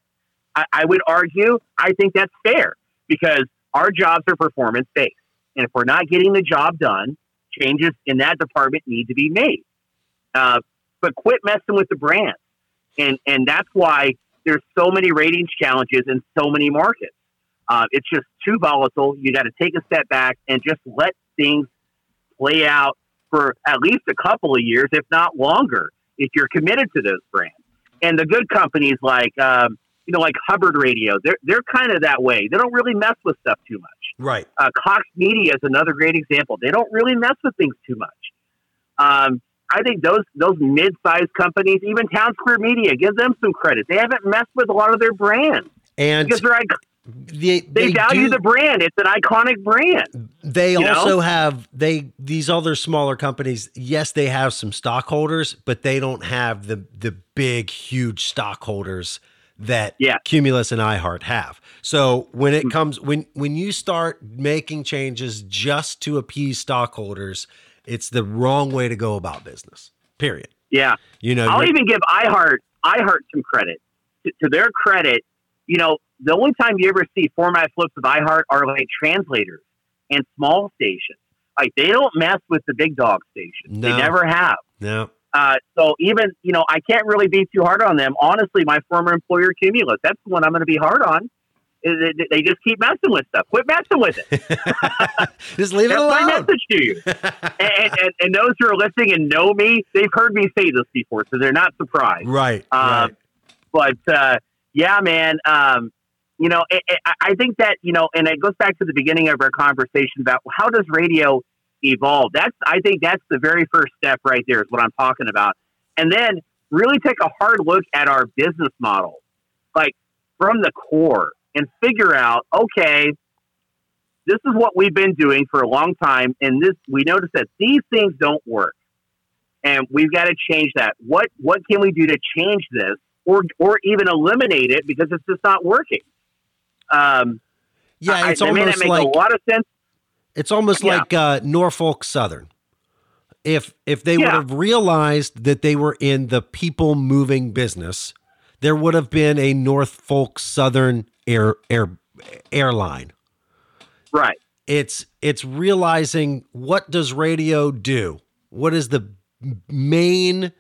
I, I would argue, I think that's fair because our jobs are performance based. And if we're not getting the job done, changes in that department need to be made. Uh, but quit messing with the brand. And, and that's why there's so many ratings challenges in so many markets. Uh, it's just too volatile. You got to take a step back and just let things play out for at least a couple of years, if not longer, if you're committed to those brands. And the good companies like, um, you know, like Hubbard Radio, they're, they're kind of that way. They don't really mess with stuff too much. Right. Uh, Cox Media is another great example. They don't really mess with things too much. Um, I think those those mid-sized companies, even Townsquare Media, give them some credit. They haven't messed with a lot of their brands and because they're they, they, they value do, the brand. It's an iconic brand. They also know? have they these other smaller companies. Yes, they have some stockholders, but they don't have the the big, huge stockholders that yeah. Cumulus and iHeart have. So when it mm-hmm. comes when when you start making changes just to appease stockholders, it's the wrong way to go about business. Period. Yeah. You know, I'll even give iHeart iHeart some credit. To, to their credit, you know, the only time you ever see format flips with iHeart are like translators and small stations. Like they don't mess with the big dog stations. No. They never have. No. Uh, so even you know, I can't really be too hard on them. Honestly, my former employer Cumulus, that's the one I'm going to be hard on. They just keep messing with stuff. Quit messing with it. just leave it alone. My message to you. and, and, and, those who are listening and know me, they've heard me say this before, so they're not surprised. Right. Um, right. But uh, yeah, man. Um, you know, it, it, I think that, you know, and it goes back to the beginning of our conversation about how does radio evolve. That's I think that's the very first step right there is what I'm talking about. And then really take a hard look at our business model, like from the core, and figure out okay, this is what we've been doing for a long time, and this we notice that these things don't work, and we've got to change that. What what can we do to change this, or or even eliminate it because it's just not working? Um, Yeah, it's I, almost make like a lot of sense. It's almost Yeah. like uh, Norfolk Southern. If if they would have realized that they were in the people moving business, there would have been a Norfolk Southern air air airline. Right. It's it's realizing what does radio do? What is the main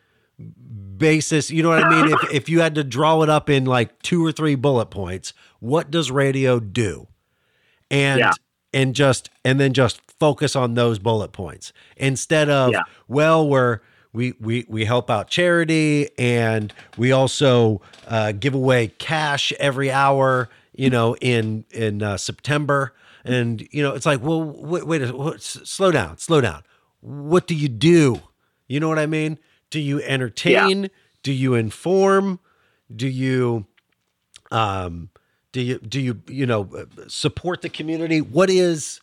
basis? You know what I mean? if if you had to draw it up in like two or three bullet points, what does radio do? And Yeah. and just and then just focus on those bullet points instead of Yeah. well we're we, we, we help out charity and we also uh, give away cash every hour you know in in uh, September. And you know it's like well wait, wait a s- slow down slow down. What do you do? You know what I mean? Do you entertain? Do you inform? Do you um do you do you you know uh, support the community what is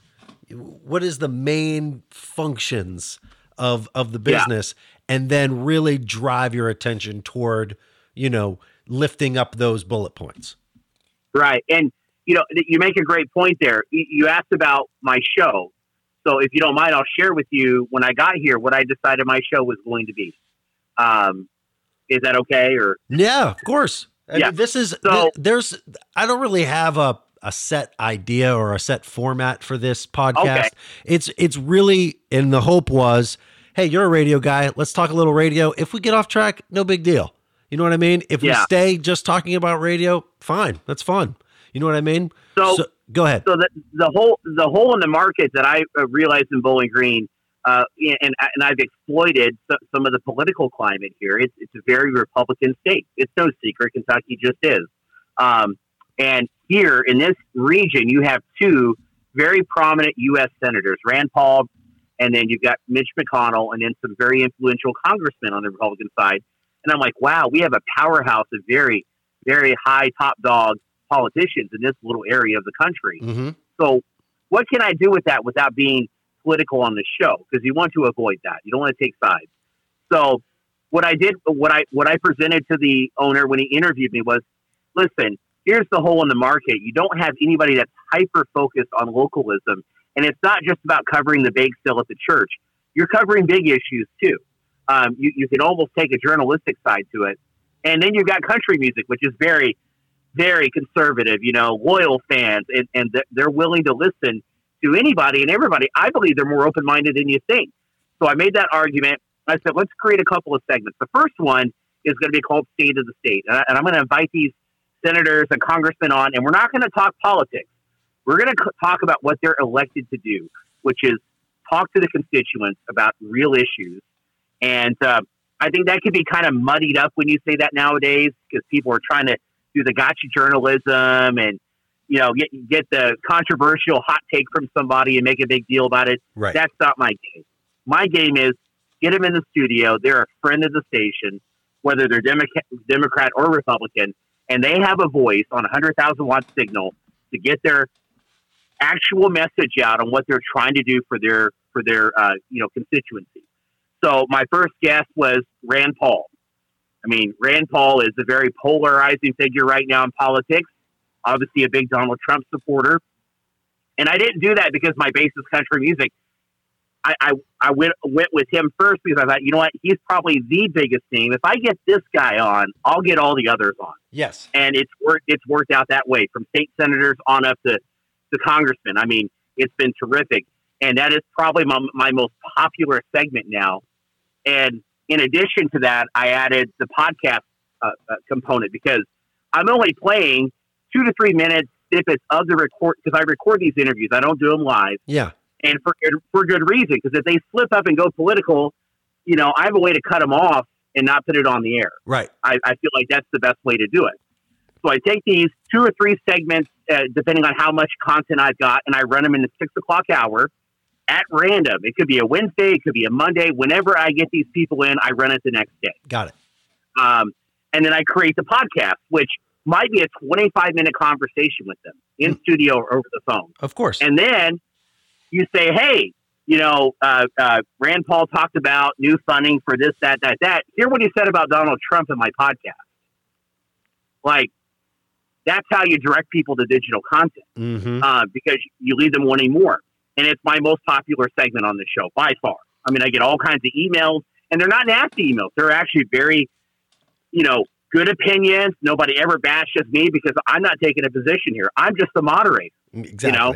what is the main functions of of the Yeah. business and then really drive your attention toward you know lifting up those bullet points Right. And, you know, you make a great point there. You, asked about my show. So if you don't mind, I'll share with you when I got here what I decided my show was going to be. Um, is that okay? Or yeah of course Yeah. this is So- th- there's i don't really have a a set idea or a set format for this podcast. Okay. it's it's really and the hope was hey you're a radio guy. Let's talk a little radio. If we get off track no big deal. You know what i mean? If we stay just talking about radio fine. That's fun. You know what i mean? So- go ahead. so the, the whole the hole in the market that I uh, realized in Bowling Green, uh, and and I've exploited some of the political climate here. It's it's a very Republican state. It's no secret. Kentucky just is. Um, and here in this region, you have two very prominent U.S. senators, Rand Paul, and then you've got Mitch McConnell, and then some very influential congressmen on the Republican side. And I'm like, wow, we have a powerhouse of very, very high top dog politicians in this little area of the country. mm-hmm. So, what can I do with that without being political on the show? Because you want to avoid that. You don't want to take sides. So, what I did, what I what I presented to the owner when he interviewed me was, listen, here's the hole in the market. You don't have anybody that's hyper focused on localism, and it's not just about covering the bake sale at the church. You're covering big issues too. Um, you you can almost take a journalistic side to it, and then you've got country music, which is very very conservative, you know, loyal fans, and, and they're willing to listen to anybody and everybody. I believe they're more open minded than you think. So I made that argument. I said, let's create a couple of segments. The first one is going to be called State of the State. And, I, I'm going to invite these senators and congressmen on, and we're not going to talk politics. We're going to talk about what they're elected to do, which is talk to the constituents about real issues. And uh, I think that can be kind of muddied up when you say that nowadays because people are trying to do the gotcha journalism and you know get get the controversial hot take from somebody and make a big deal about it. right That's not my game. My game is get them in the studio. They're a friend of the station, whether they're Democrat, Democrat or Republican, and they have a voice on a hundred thousand watt signal to get their actual message out on what they're trying to do for their for their uh, you know constituency. So my first guest was Rand Paul. I mean, Rand Paul is a very polarizing figure right now in politics. Obviously, a big Donald Trump supporter. And I didn't do that because my base is country music. I, I, I went went with him first because I thought, you know what, he's probably the biggest name. If I get this guy on, I'll get all the others on. yes And it's worked. It's worked out that way from state senators on up to to congressmen. I mean, it's been terrific, and that is probably my, my most popular segment now. And in addition to that, I added the podcast uh, uh, component because I'm only playing two to three minutes snippets of the record because I record these interviews. I don't do them live yeah and for for good reason. Because if they slip up and go political, you know, I have a way to cut them off and not put it on the air. right I, I feel like that's the best way to do it. So I take these two or three segments, uh, depending on how much content I've got, and I run them in the six o'clock hour. at random. It could be a Wednesday, it could be a Monday. Whenever I get these people in, I run it the next day. Got it. Um, and then I create the podcast, which might be a 25 minute conversation with them in mm. studio or over the phone. Of course. And then you say, hey, you know, uh, uh, Rand Paul talked about new funding for this, that, that, that. Hear what he said about Donald Trump in my podcast. Like, that's how you direct people to digital content mm-hmm. uh, because you leave them wanting more. And it's my most popular segment on the show by far. I mean, I get all kinds of emails, and they're not nasty emails. They're actually very, you know, good opinions. Nobody ever bashes me because I'm not taking a position here. I'm just the moderator. Exactly. You know?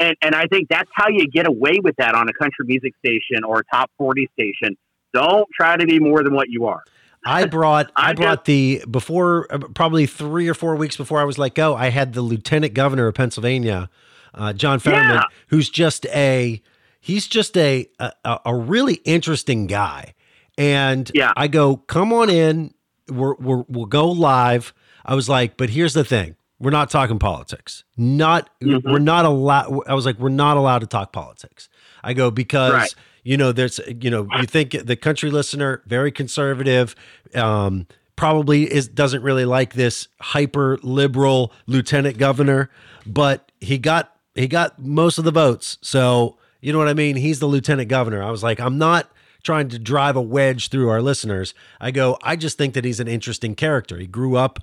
And and I think that's how you get away with that on a country music station or a top forty station. Don't try to be more than what you are. I brought I brought the before uh, probably three or four weeks before I was let go. I had the lieutenant governor of Pennsylvania, uh, John Fetterman, yeah. who's just a he's just a, a, a really interesting guy. And yeah. I go, come on in. We're, we're, we'll go live. I was like, but here's the thing. We're not talking politics. Not mm-hmm. we're not allowed. I was like, we're not allowed to talk politics. I go because right. you know there's you know you think the country listener very conservative, um, probably is doesn't really like this hyper liberal lieutenant governor, but he got he got most of the votes. So you know what I mean. He's the lieutenant governor. I was like, I'm not trying to drive a wedge through our listeners. I go, I just think that he's an interesting character. He grew up,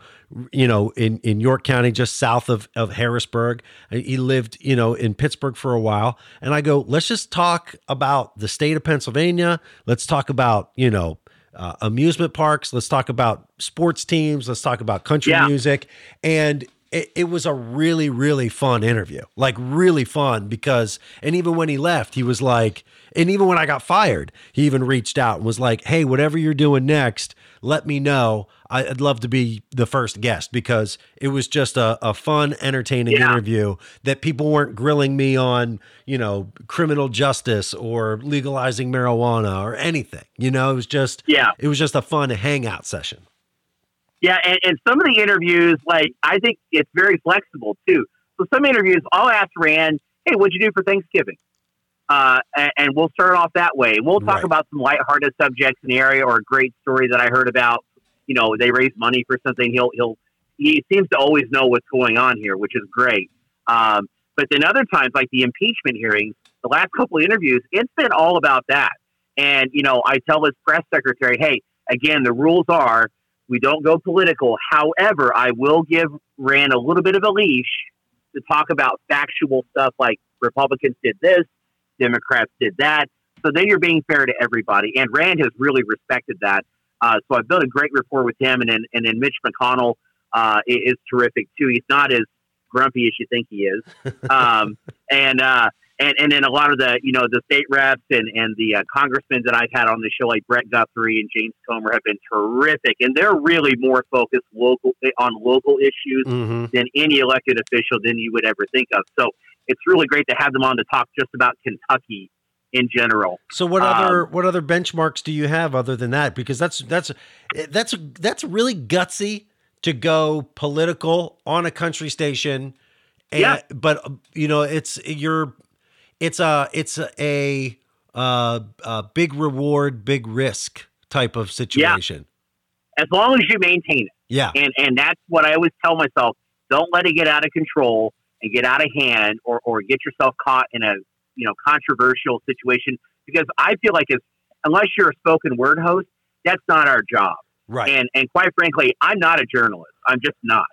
you know, in, in York County, just south of, of Harrisburg. He lived, you know, in Pittsburgh for a while. And I go, let's just talk about the state of Pennsylvania. Let's talk about, you know, uh, amusement parks. Let's talk about sports teams. Let's talk about country yeah. music. And it, it, was a really, really fun interview. Like, really fun because, and even when he left, he was like, and even when I got fired, he even reached out and was like, "Hey, whatever you're doing next, let me know. I'd love to be the first guest because it was just a, a fun, entertaining yeah. interview that people weren't grilling me on, you know, criminal justice or legalizing marijuana or anything. You know, it was just yeah, it was just a fun hangout session. Yeah, and, and some of the interviews, like I think it's very flexible too. So some interviews, I'll ask Rand, "Hey, what'd you do for Thanksgiving?" uh, and, and, we'll start off that way. We'll talk right. about some lighthearted subjects in the area or a great story that I heard about. You know, they raise money for something. He'll he'll he seems to always know what's going on here, which is great. Um, but then other times, like the impeachment hearings, the last couple of interviews, it's been all about that. And you know, I tell his press secretary, hey, again, the rules are we don't go political. However, I will give Rand a little bit of a leash to talk about factual stuff like Republicans did this, Democrats did that. So then you're being fair to everybody. And Rand has really respected that. Uh, so I've built a great rapport with him. And then, and then Mitch McConnell uh, is terrific too. He's not as grumpy as you think he is. Um, and, uh, and, and then a lot of the, you know, the state reps and, and the uh, congressmen that I've had on the show, like Brett Guthrie and James Comer, have been terrific. And they're really more focused local on local issues mm-hmm. than any elected official than you would ever think of. So it's really great to have them on to talk just about Kentucky in general. So what other um, what other benchmarks do you have other than that? Because that's that's that's that's really gutsy to go political on a country station. And, yeah. But you know, it's you're it's a it's a, a, a big reward, big risk type of situation. Yeah. As long as you maintain it. Yeah. And and that's what I always tell myself. Don't let it get out of control and get out of hand or, or get yourself caught in a you know controversial situation because I feel like if unless you're a spoken word host, that's not our job. Right. And and quite frankly, I'm not a journalist. I'm just not.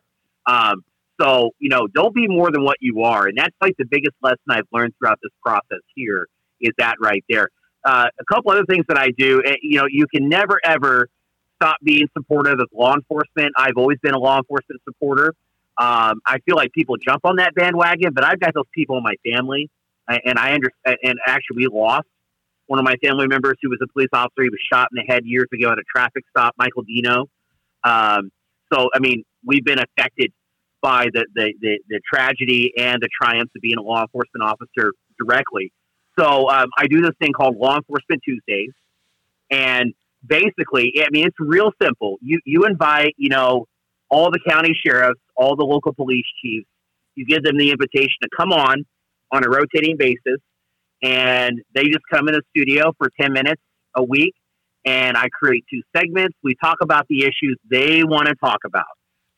Um, so you know, don't be more than what you are, and that's like the biggest lesson I've learned throughout this process. Here is that right there. Uh, a couple other things that I do. Eh, you know, you can never ever stop being supportive of law enforcement. I've always been a law enforcement supporter. Um, I feel like people jump on that bandwagon, but I've got those people in my family, and I understand. And actually, we lost one of my family members who was a police officer. He was shot in the head years ago at a traffic stop, Michael Dino. Um, so, I mean, we've been affected by the, the, the, the, tragedy and the triumphs of being a law enforcement officer directly. So, um, I do this thing called Law Enforcement Tuesdays, and basically, I mean, it's real simple. You you invite, you know, all the county sheriffs, all the local police chiefs. You give them the invitation to come on on a rotating basis, and they just come in the studio for 10 minutes a week and I create two segments. We talk about the issues they want to talk about.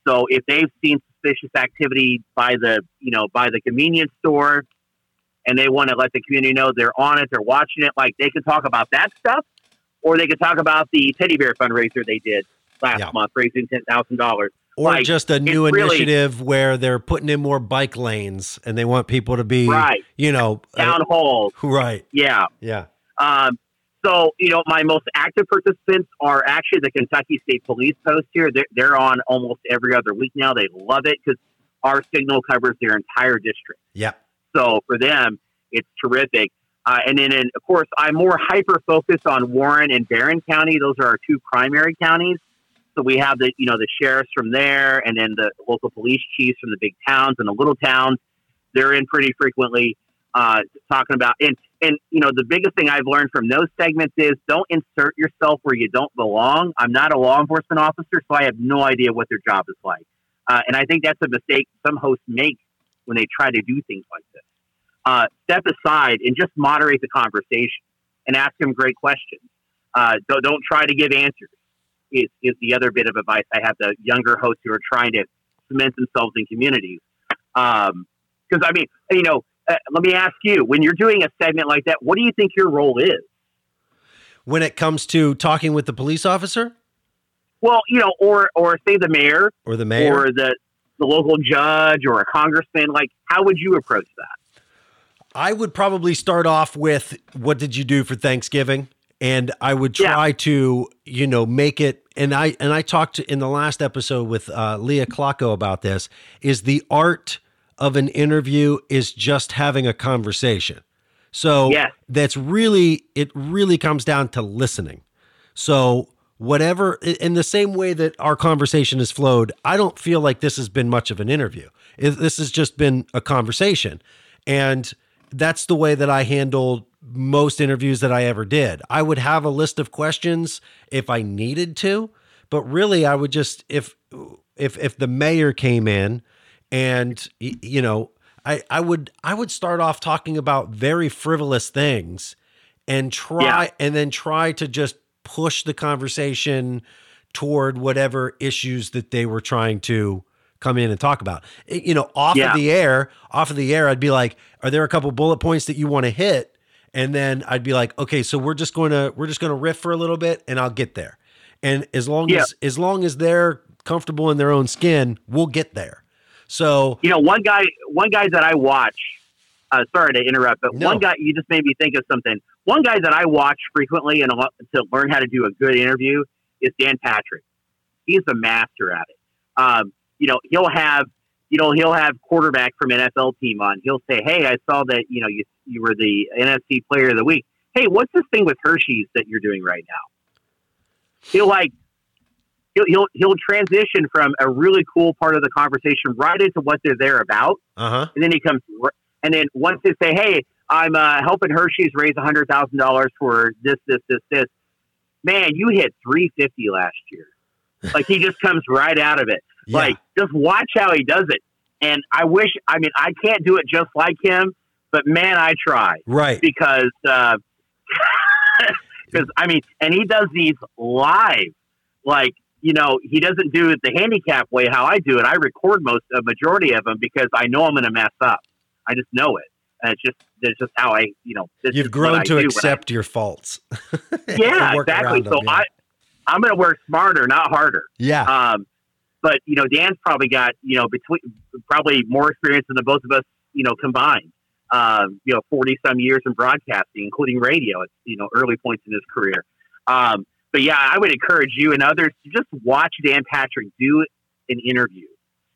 So if they've seen suspicious activity by the, you know, by the convenience store and they want to let the community know they're on it, they're watching it, like they can talk about that stuff or they could talk about the teddy bear fundraiser they did last Yeah. month, raising $10,000. Or Like, just a new it's really- initiative where they're putting in more bike lanes and they want people to be, Right. you know, uh, Town halls. right. Yeah. Yeah. Um, so, you know, my most active participants are actually the Kentucky State Police Post here. They're, they're on almost every other week now. They love it because our signal covers their entire district. Yeah. So for them, it's terrific. Uh, and then, in, of course, I'm more hyper focused on Warren and Barren County. Those are our two primary counties. So we have the, you know, the sheriffs from there, and then the local police chiefs from the big towns and the little towns. They're in pretty frequently, uh, talking about. And and you know, the biggest thing I've learned from those segments is don't insert yourself where you don't belong. I'm not a law enforcement officer, so I have no idea what their job is like. Uh, and I think that's a mistake some hosts make when they try to do things like this. Uh, step aside and just moderate the conversation and ask them great questions. Uh, don't, don't try to give answers. Is, is the other bit of advice I have the younger hosts who are trying to cement themselves in communities. Because I mean, you know, uh, let me ask you: when you're doing a segment like that, what do you think your role is? When it comes to talking with the police officer Well, you know, or or say the mayor, or the mayor, or the the local judge or a congressman. Like, how would you approach that? I would probably start off with what did you do for Thanksgiving? And I would Yeah. try to, you know, make it and I and I talked in the last episode with uh, Leah Klocko about this is the art of an interview is just having a conversation. So Yes. that's really it really comes down to listening. So whatever in the same way that our conversation has flowed, I don't feel like this has been much of an interview. This has just been a conversation. And that's the way that I handled most interviews that I ever did. I would have a list of questions if I needed to, but really I would just if if if the mayor came in and you know, I I would I would start off talking about very frivolous things and try Yeah. and then try to just push the conversation toward whatever issues that they were trying to come in and talk about. Eh, You know, off Yeah. of the air, off of the air, I'd be like, "Are there a couple bullet points that you want to hit?" And then I'd be like, "Okay, so we're just going to we're just going to riff for a little bit, and I'll get there." And as long Yeah. as as long as they're comfortable in their own skin, we'll get there. So You know, one guy, one guy that I watch. Uh, sorry to interrupt, but No. one guy you just made me think of something. One guy that I watch frequently and to learn how to do a good interview is Dan Patrick. He's a master at it. Um, you know, he'll have, you know, he'll have quarterback from NFL team on. He'll say, "Hey, I saw that you know you you were the NFC Player of the Week. Hey, what's this thing with Hershey's that you're doing right now?" He'll like he'll, he'll he'll transition from a really cool part of the conversation right into what they're there about, uh huh. and then he comes, and then once they say, "Hey, I'm uh, helping Hershey's raise hundred thousand dollars for this, this, this, this," man, you hit three fifty last year. Like he just comes right out of it. Yeah. Like just watch how he does it. And I wish, I mean, I can't do it just like him, but man, I try right. because because I mean, and he does these live, like you know, he doesn't do it the handicap way how I do it. I record most a majority of them because I know I'm going to mess up. I just know it, and it's just it's just how I you know. this You've is grown to when I- accept your faults. Yeah, exactly. them, So yeah. I I'm going to work smarter, not harder. yeah. Um, but you know, Dan's probably got you know between probably more experience than the both of us you know combined. Um, you know, forty some years in broadcasting, including radio at you know early points in his career. Um, but yeah, I would encourage you and others to just watch Dan Patrick do an interview,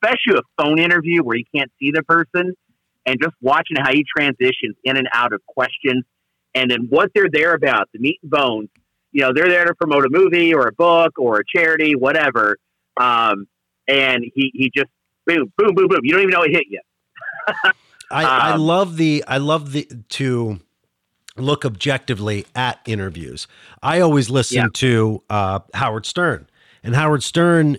especially a phone interview where you can't see the person, and just watching how he transitions in and out of questions, and then what they're there about, the meat and bones. You know, they're there to promote a movie or a book or a charity, whatever. Um, and he, he just boom, boom, boom, boom. You don't even know it hit you. I, I Um, love the I love the to look objectively at interviews. I always listen Yeah. to uh, Howard Stern, and Howard Stern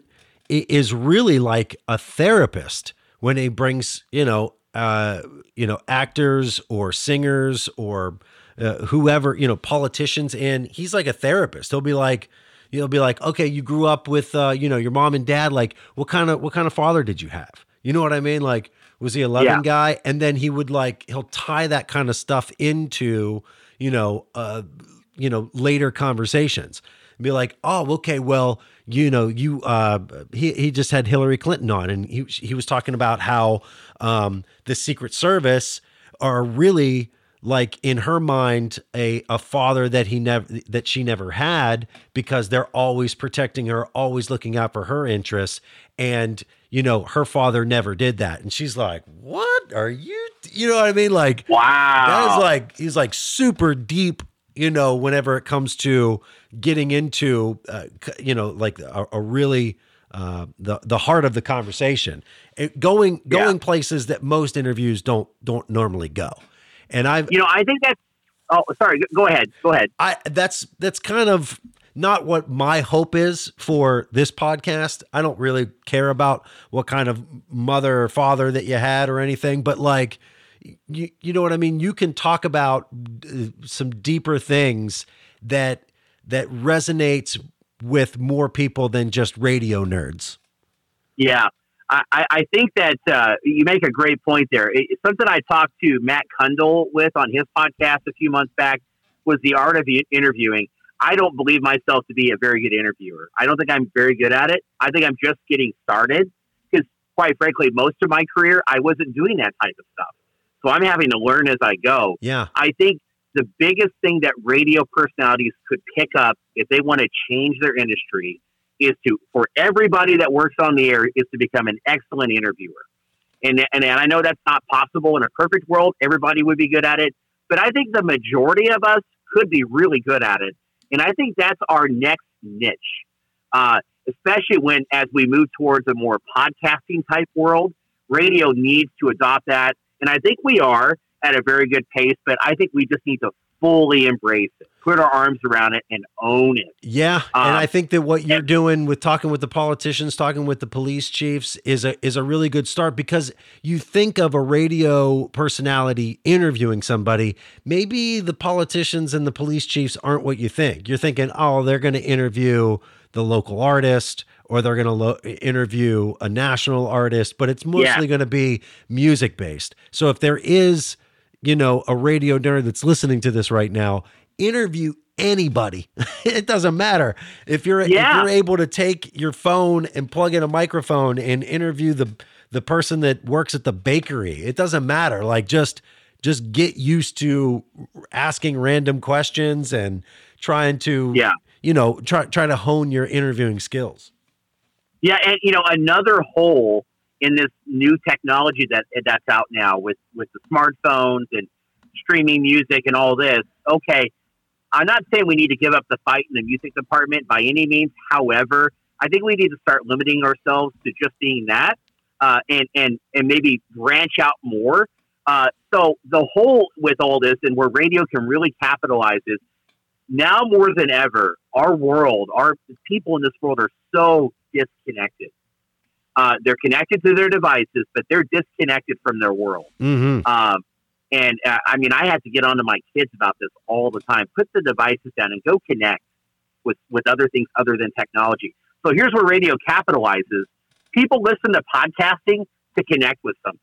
is really like a therapist when he brings you know uh, you know, actors or singers or uh, whoever, you know, politicians in. He's like a therapist. He'll be like, he'll be like, okay, you grew up with, uh, you know, your mom and dad. Like, what kind of what kind of father did you have? You know what I mean? Like, was he a loving Yeah. guy? And then he would like he'll tie that kind of stuff into, you know, uh, you know, later conversations. Be like, oh, okay, well, you know, you uh, he he just had Hillary Clinton on, and he he was talking about how um, the Secret Service are really like in her mind a a father that he never that she never had because they're always protecting her, always looking out for her interests, and you know her father never did that, and she's like, what are you? You know what I mean? Like, Wow. that is like he's like super deep, you know, whenever it comes to getting into, uh, you know, like a, a really uh, the the heart of the conversation, it, going Yeah. going places that most interviews don't don't normally go. And I've you know, I think that's. Oh, sorry. Go ahead. Go ahead. I that's that's kind of not what my hope is for this podcast. I don't really care about what kind of mother or father that you had or anything, but like you you know what I mean? You can talk about uh, some deeper things that that resonates with more people than just radio nerds. Yeah, I, I think that uh, you make a great point there. It, something I talked to Matt Kundle with on his podcast a few months back was the art of interviewing. I don't believe myself to be a very good interviewer. I don't think I'm very good at it. I think I'm just getting started because, quite frankly, most of my career I wasn't doing that type of stuff. So I'm having to learn as I go. Yeah. I think the biggest thing that radio personalities could pick up if they want to change their industry is to, for everybody that works on the air, is to become an excellent interviewer. And, and, and I know that's not possible in a perfect world. Everybody would be good at it. But I think the majority of us could be really good at it. And I think that's our next niche, uh, especially when, as we move towards a more podcasting type world, radio needs to adopt that. And I think we are at a very good pace, but I think we just need to fully embrace it, put our arms around it, and own it. Yeah, and Um, I think that what you're and- doing with talking with the politicians, talking with the police chiefs is a is a really good start because you think of a radio personality interviewing somebody, maybe the politicians and the police chiefs aren't what you think. You're thinking, "Oh, they're going to interview the local artist or they're going to lo- interview a national artist, but it's mostly Yeah. going to be music based." So if there is you know, a radio nerd that's listening to this right now, interview anybody. it doesn't matter. If you're if you're able to take your phone and plug in a microphone and interview the the person that works at the bakery, it doesn't matter. Like just just get used to asking random questions and trying to Yeah. you know, try try to hone your interviewing skills. Yeah, and you know another hole in this new technology that that's out now with with the smartphones and streaming music and all this. Okay, I'm not saying we need to give up the fight in the music department by any means. However, I think we need to start limiting ourselves to just being that, uh, and and and maybe branch out more. Uh, so the whole with all this and where radio can really capitalize is now more than ever, our world, our people in this world are so disconnected. Uh, they're connected to their devices, but they're disconnected from their world. Mm-hmm. Um, and uh, I mean, I have to get on to my kids about this all the time. Put the devices down and go connect with, with other things other than technology. So here's where radio capitalizes. People listen to podcasting to connect with something.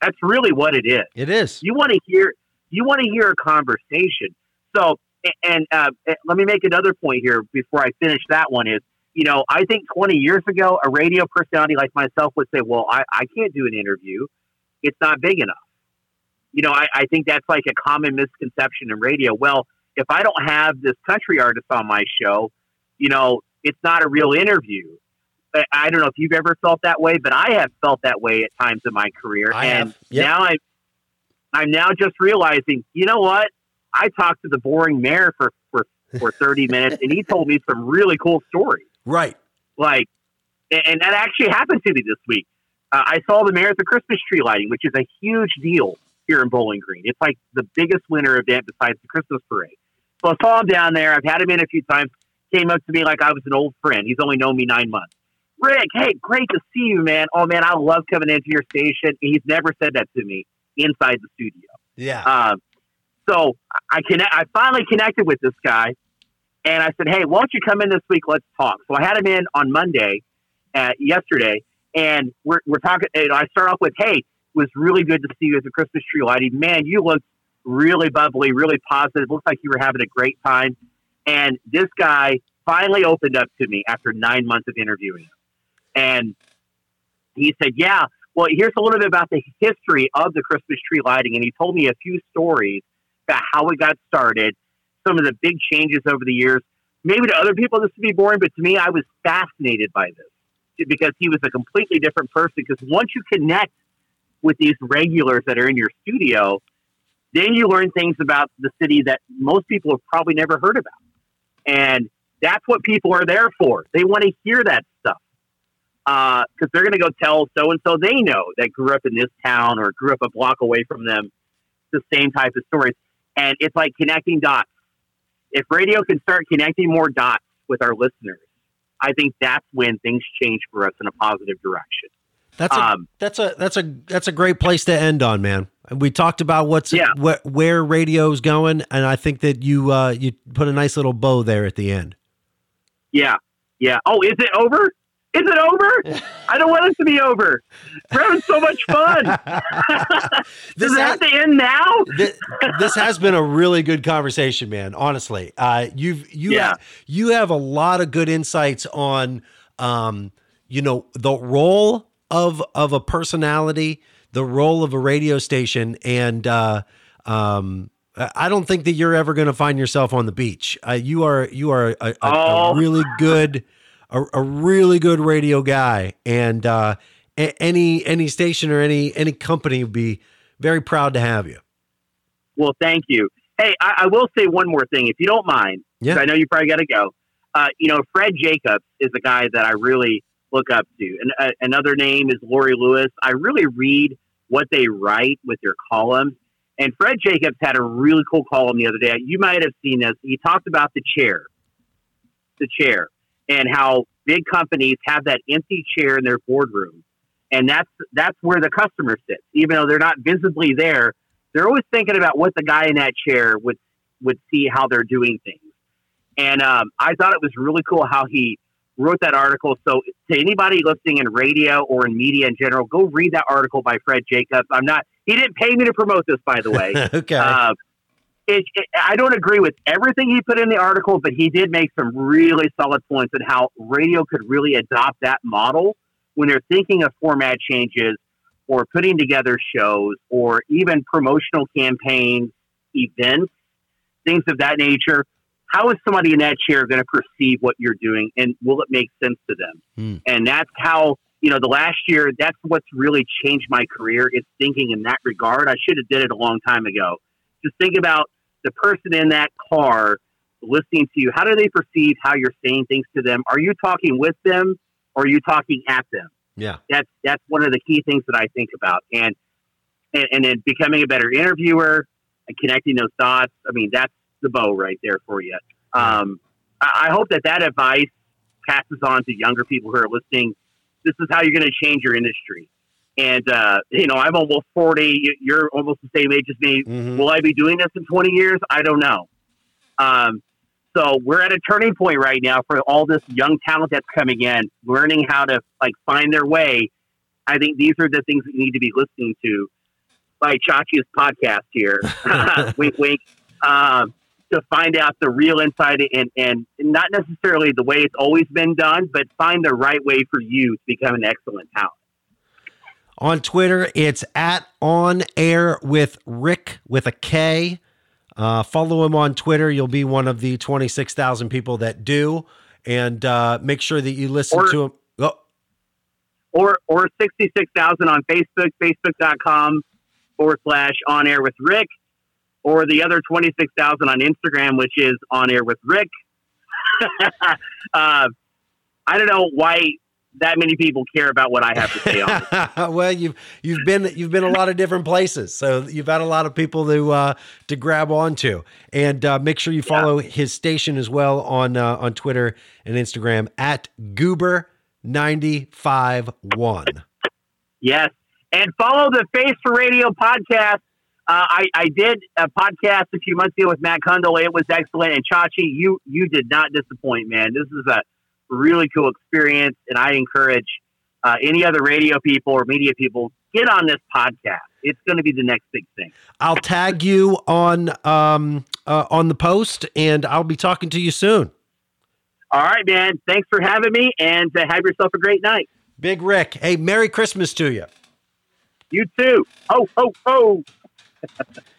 That's really what it is. It is. You want to hear you want to hear a conversation. So and uh, let me make another point here before I finish that one is you know I think 20 years ago a radio personality like myself would say well I, I can't do an interview it's not big enough you know I, I think that's like a common misconception in radio well if I don't have this country artist on my show you know it's not a real interview I- I don't know if you've ever felt that way, but I have felt that way at times in my career. I and. Yep. now I, I'm now just realizing, you know what? I talked to the boring mayor for, for, for 30 minutes and he told me some really cool stories. Right. Like, and that actually happened to me this week. Uh, I saw the mayor at the Christmas tree lighting, which is a huge deal here in Bowling Green. It's like the biggest winter event besides the Christmas parade. So I saw him down there. I've had him in a few times. Came up to me like I was an old friend. He's only known me nine months. Rick, hey, great to see you, man. Oh man, I love coming into your station. He's never said that to me inside the studio. Yeah. Um, so I connect. I finally connected with this guy, and I said, "Hey, why don't you come in this week? Let's talk." So I had him in on Monday, uh, yesterday, and we're we're talking. And I start off with, "Hey, it was really good to see you at the Christmas tree lighting. Man, you look really bubbly, really positive. Looks like you were having a great time." And this guy finally opened up to me after nine months of interviewing him, and he said, "Yeah." Well, here's a little bit about the history of the Christmas tree lighting, and he told me a few stories about how it got started, some of the big changes over the years. Maybe to other people this would be boring, but to me, I was fascinated by this because he was a completely different person. Because once you connect with these regulars that are in your studio, then you learn things about the city that most people have probably never heard about. And that's what people are there for. They want to hear that stuff because uh, they're going to go tell so and so they know that grew up in this town or grew up a block away from them the same type of stories. And it's like connecting dots. If radio can start connecting more dots with our listeners, I think that's when things change for us in a positive direction. That's a, um, that's a that's a that's a great place to end on, man. We talked about what's yeah. wh- where radio's going, and I think that you uh, you put a nice little bow there at the end. Yeah, yeah. Oh, is it over? Is it over? I don't want it to be over. We're having so much fun. Does it have to end now? this, this, has been a really good conversation, man. Honestly, uh, you've you yeah. have, you have a lot of good insights on, um, you know, the role of of a personality, the role of a radio station, and uh, um, I don't think that you're ever going to find yourself on the beach. Uh, you are you are a, a, oh. a really good a, a really good radio guy, and uh, a- any any station or any any company would be very proud to have you. Well, thank you. Hey, I, I will say one more thing, if you don't mind. Yeah. I know you probably got to go. Uh, you know, Fred Jacobs is a guy that I really look up to. And uh, another name is Lori Lewis. I really read what they write with their columns. And Fred Jacobs had a really cool column the other day. You might have seen this. He talked about the chair, the chair and how big companies have that empty chair in their boardroom. And that's that's where the customer sits. Even though they're not visibly there, they're always thinking about what the guy in that chair would would see how they're doing things. And um, I thought it was really cool how he wrote that article. So to anybody listening in radio or in media in general, go read that article by Fred Jacobs. I'm not. He didn't pay me to promote this, by the way. okay. Uh, it, it, I don't agree with everything he put in the article, but he did make some really solid points on how radio could really adopt that model when they're thinking of format changes or putting together shows or even promotional campaigns, events, things of that nature. How is somebody in that chair going to perceive what you're doing and will it make sense to them? Hmm. And that's how, you know, the last year, that's what's really changed my career is thinking in that regard. I should have did it a long time ago. Just think about the person in that car listening to you, how do they perceive how you're saying things to them? Are you talking with them or are you talking at them? Yeah. That's that's one of the key things that I think about. And and, and then becoming a better interviewer and connecting those dots. I mean, that's the bow right there for you. Um, I, I hope that that advice passes on to younger people who are listening. This is how you're going to change your industry. And, uh, you know, I'm almost 40. You're almost the same age as me. Mm-hmm. Will I be doing this in 20 years? I don't know. Um, so we're at a turning point right now for all this young talent that's coming in, learning how to like find their way. I think these are the things that you need to be listening to by Chachi's podcast here. wink, wink. Um, to find out the real inside and, and not necessarily the way it's always been done, but find the right way for you to become an excellent talent. On Twitter, it's at on air with Rick with a K. Uh, follow him on Twitter. You'll be one of the 26,000 people that do. And uh, make sure that you listen or, to him. Oh. Or, or 66,000 on Facebook, facebook.com forward slash on air with Rick. Or the other 26,000 on Instagram, which is on air with Rick. uh, I don't know why that many people care about what I have to say on. well, you've you've been you've been a lot of different places, so you've had a lot of people to uh, to grab onto, and uh, make sure you follow yeah. his station as well on uh, on Twitter and Instagram at Goober 951. Yes. And follow the Face for Radio podcast. Uh, I, I did a podcast a few months ago with Matt Kundle. It was excellent. And Chachi, you you did not disappoint, man. This is a really cool experience, and I encourage uh, any other radio people or media people get on this podcast. It's going to be the next big thing. I'll tag you on um, uh, on the post, and I'll be talking to you soon. All right, man. Thanks for having me, and uh, have yourself a great night. Big Rick, hey, Merry Christmas to you. You too. Ho ho ho.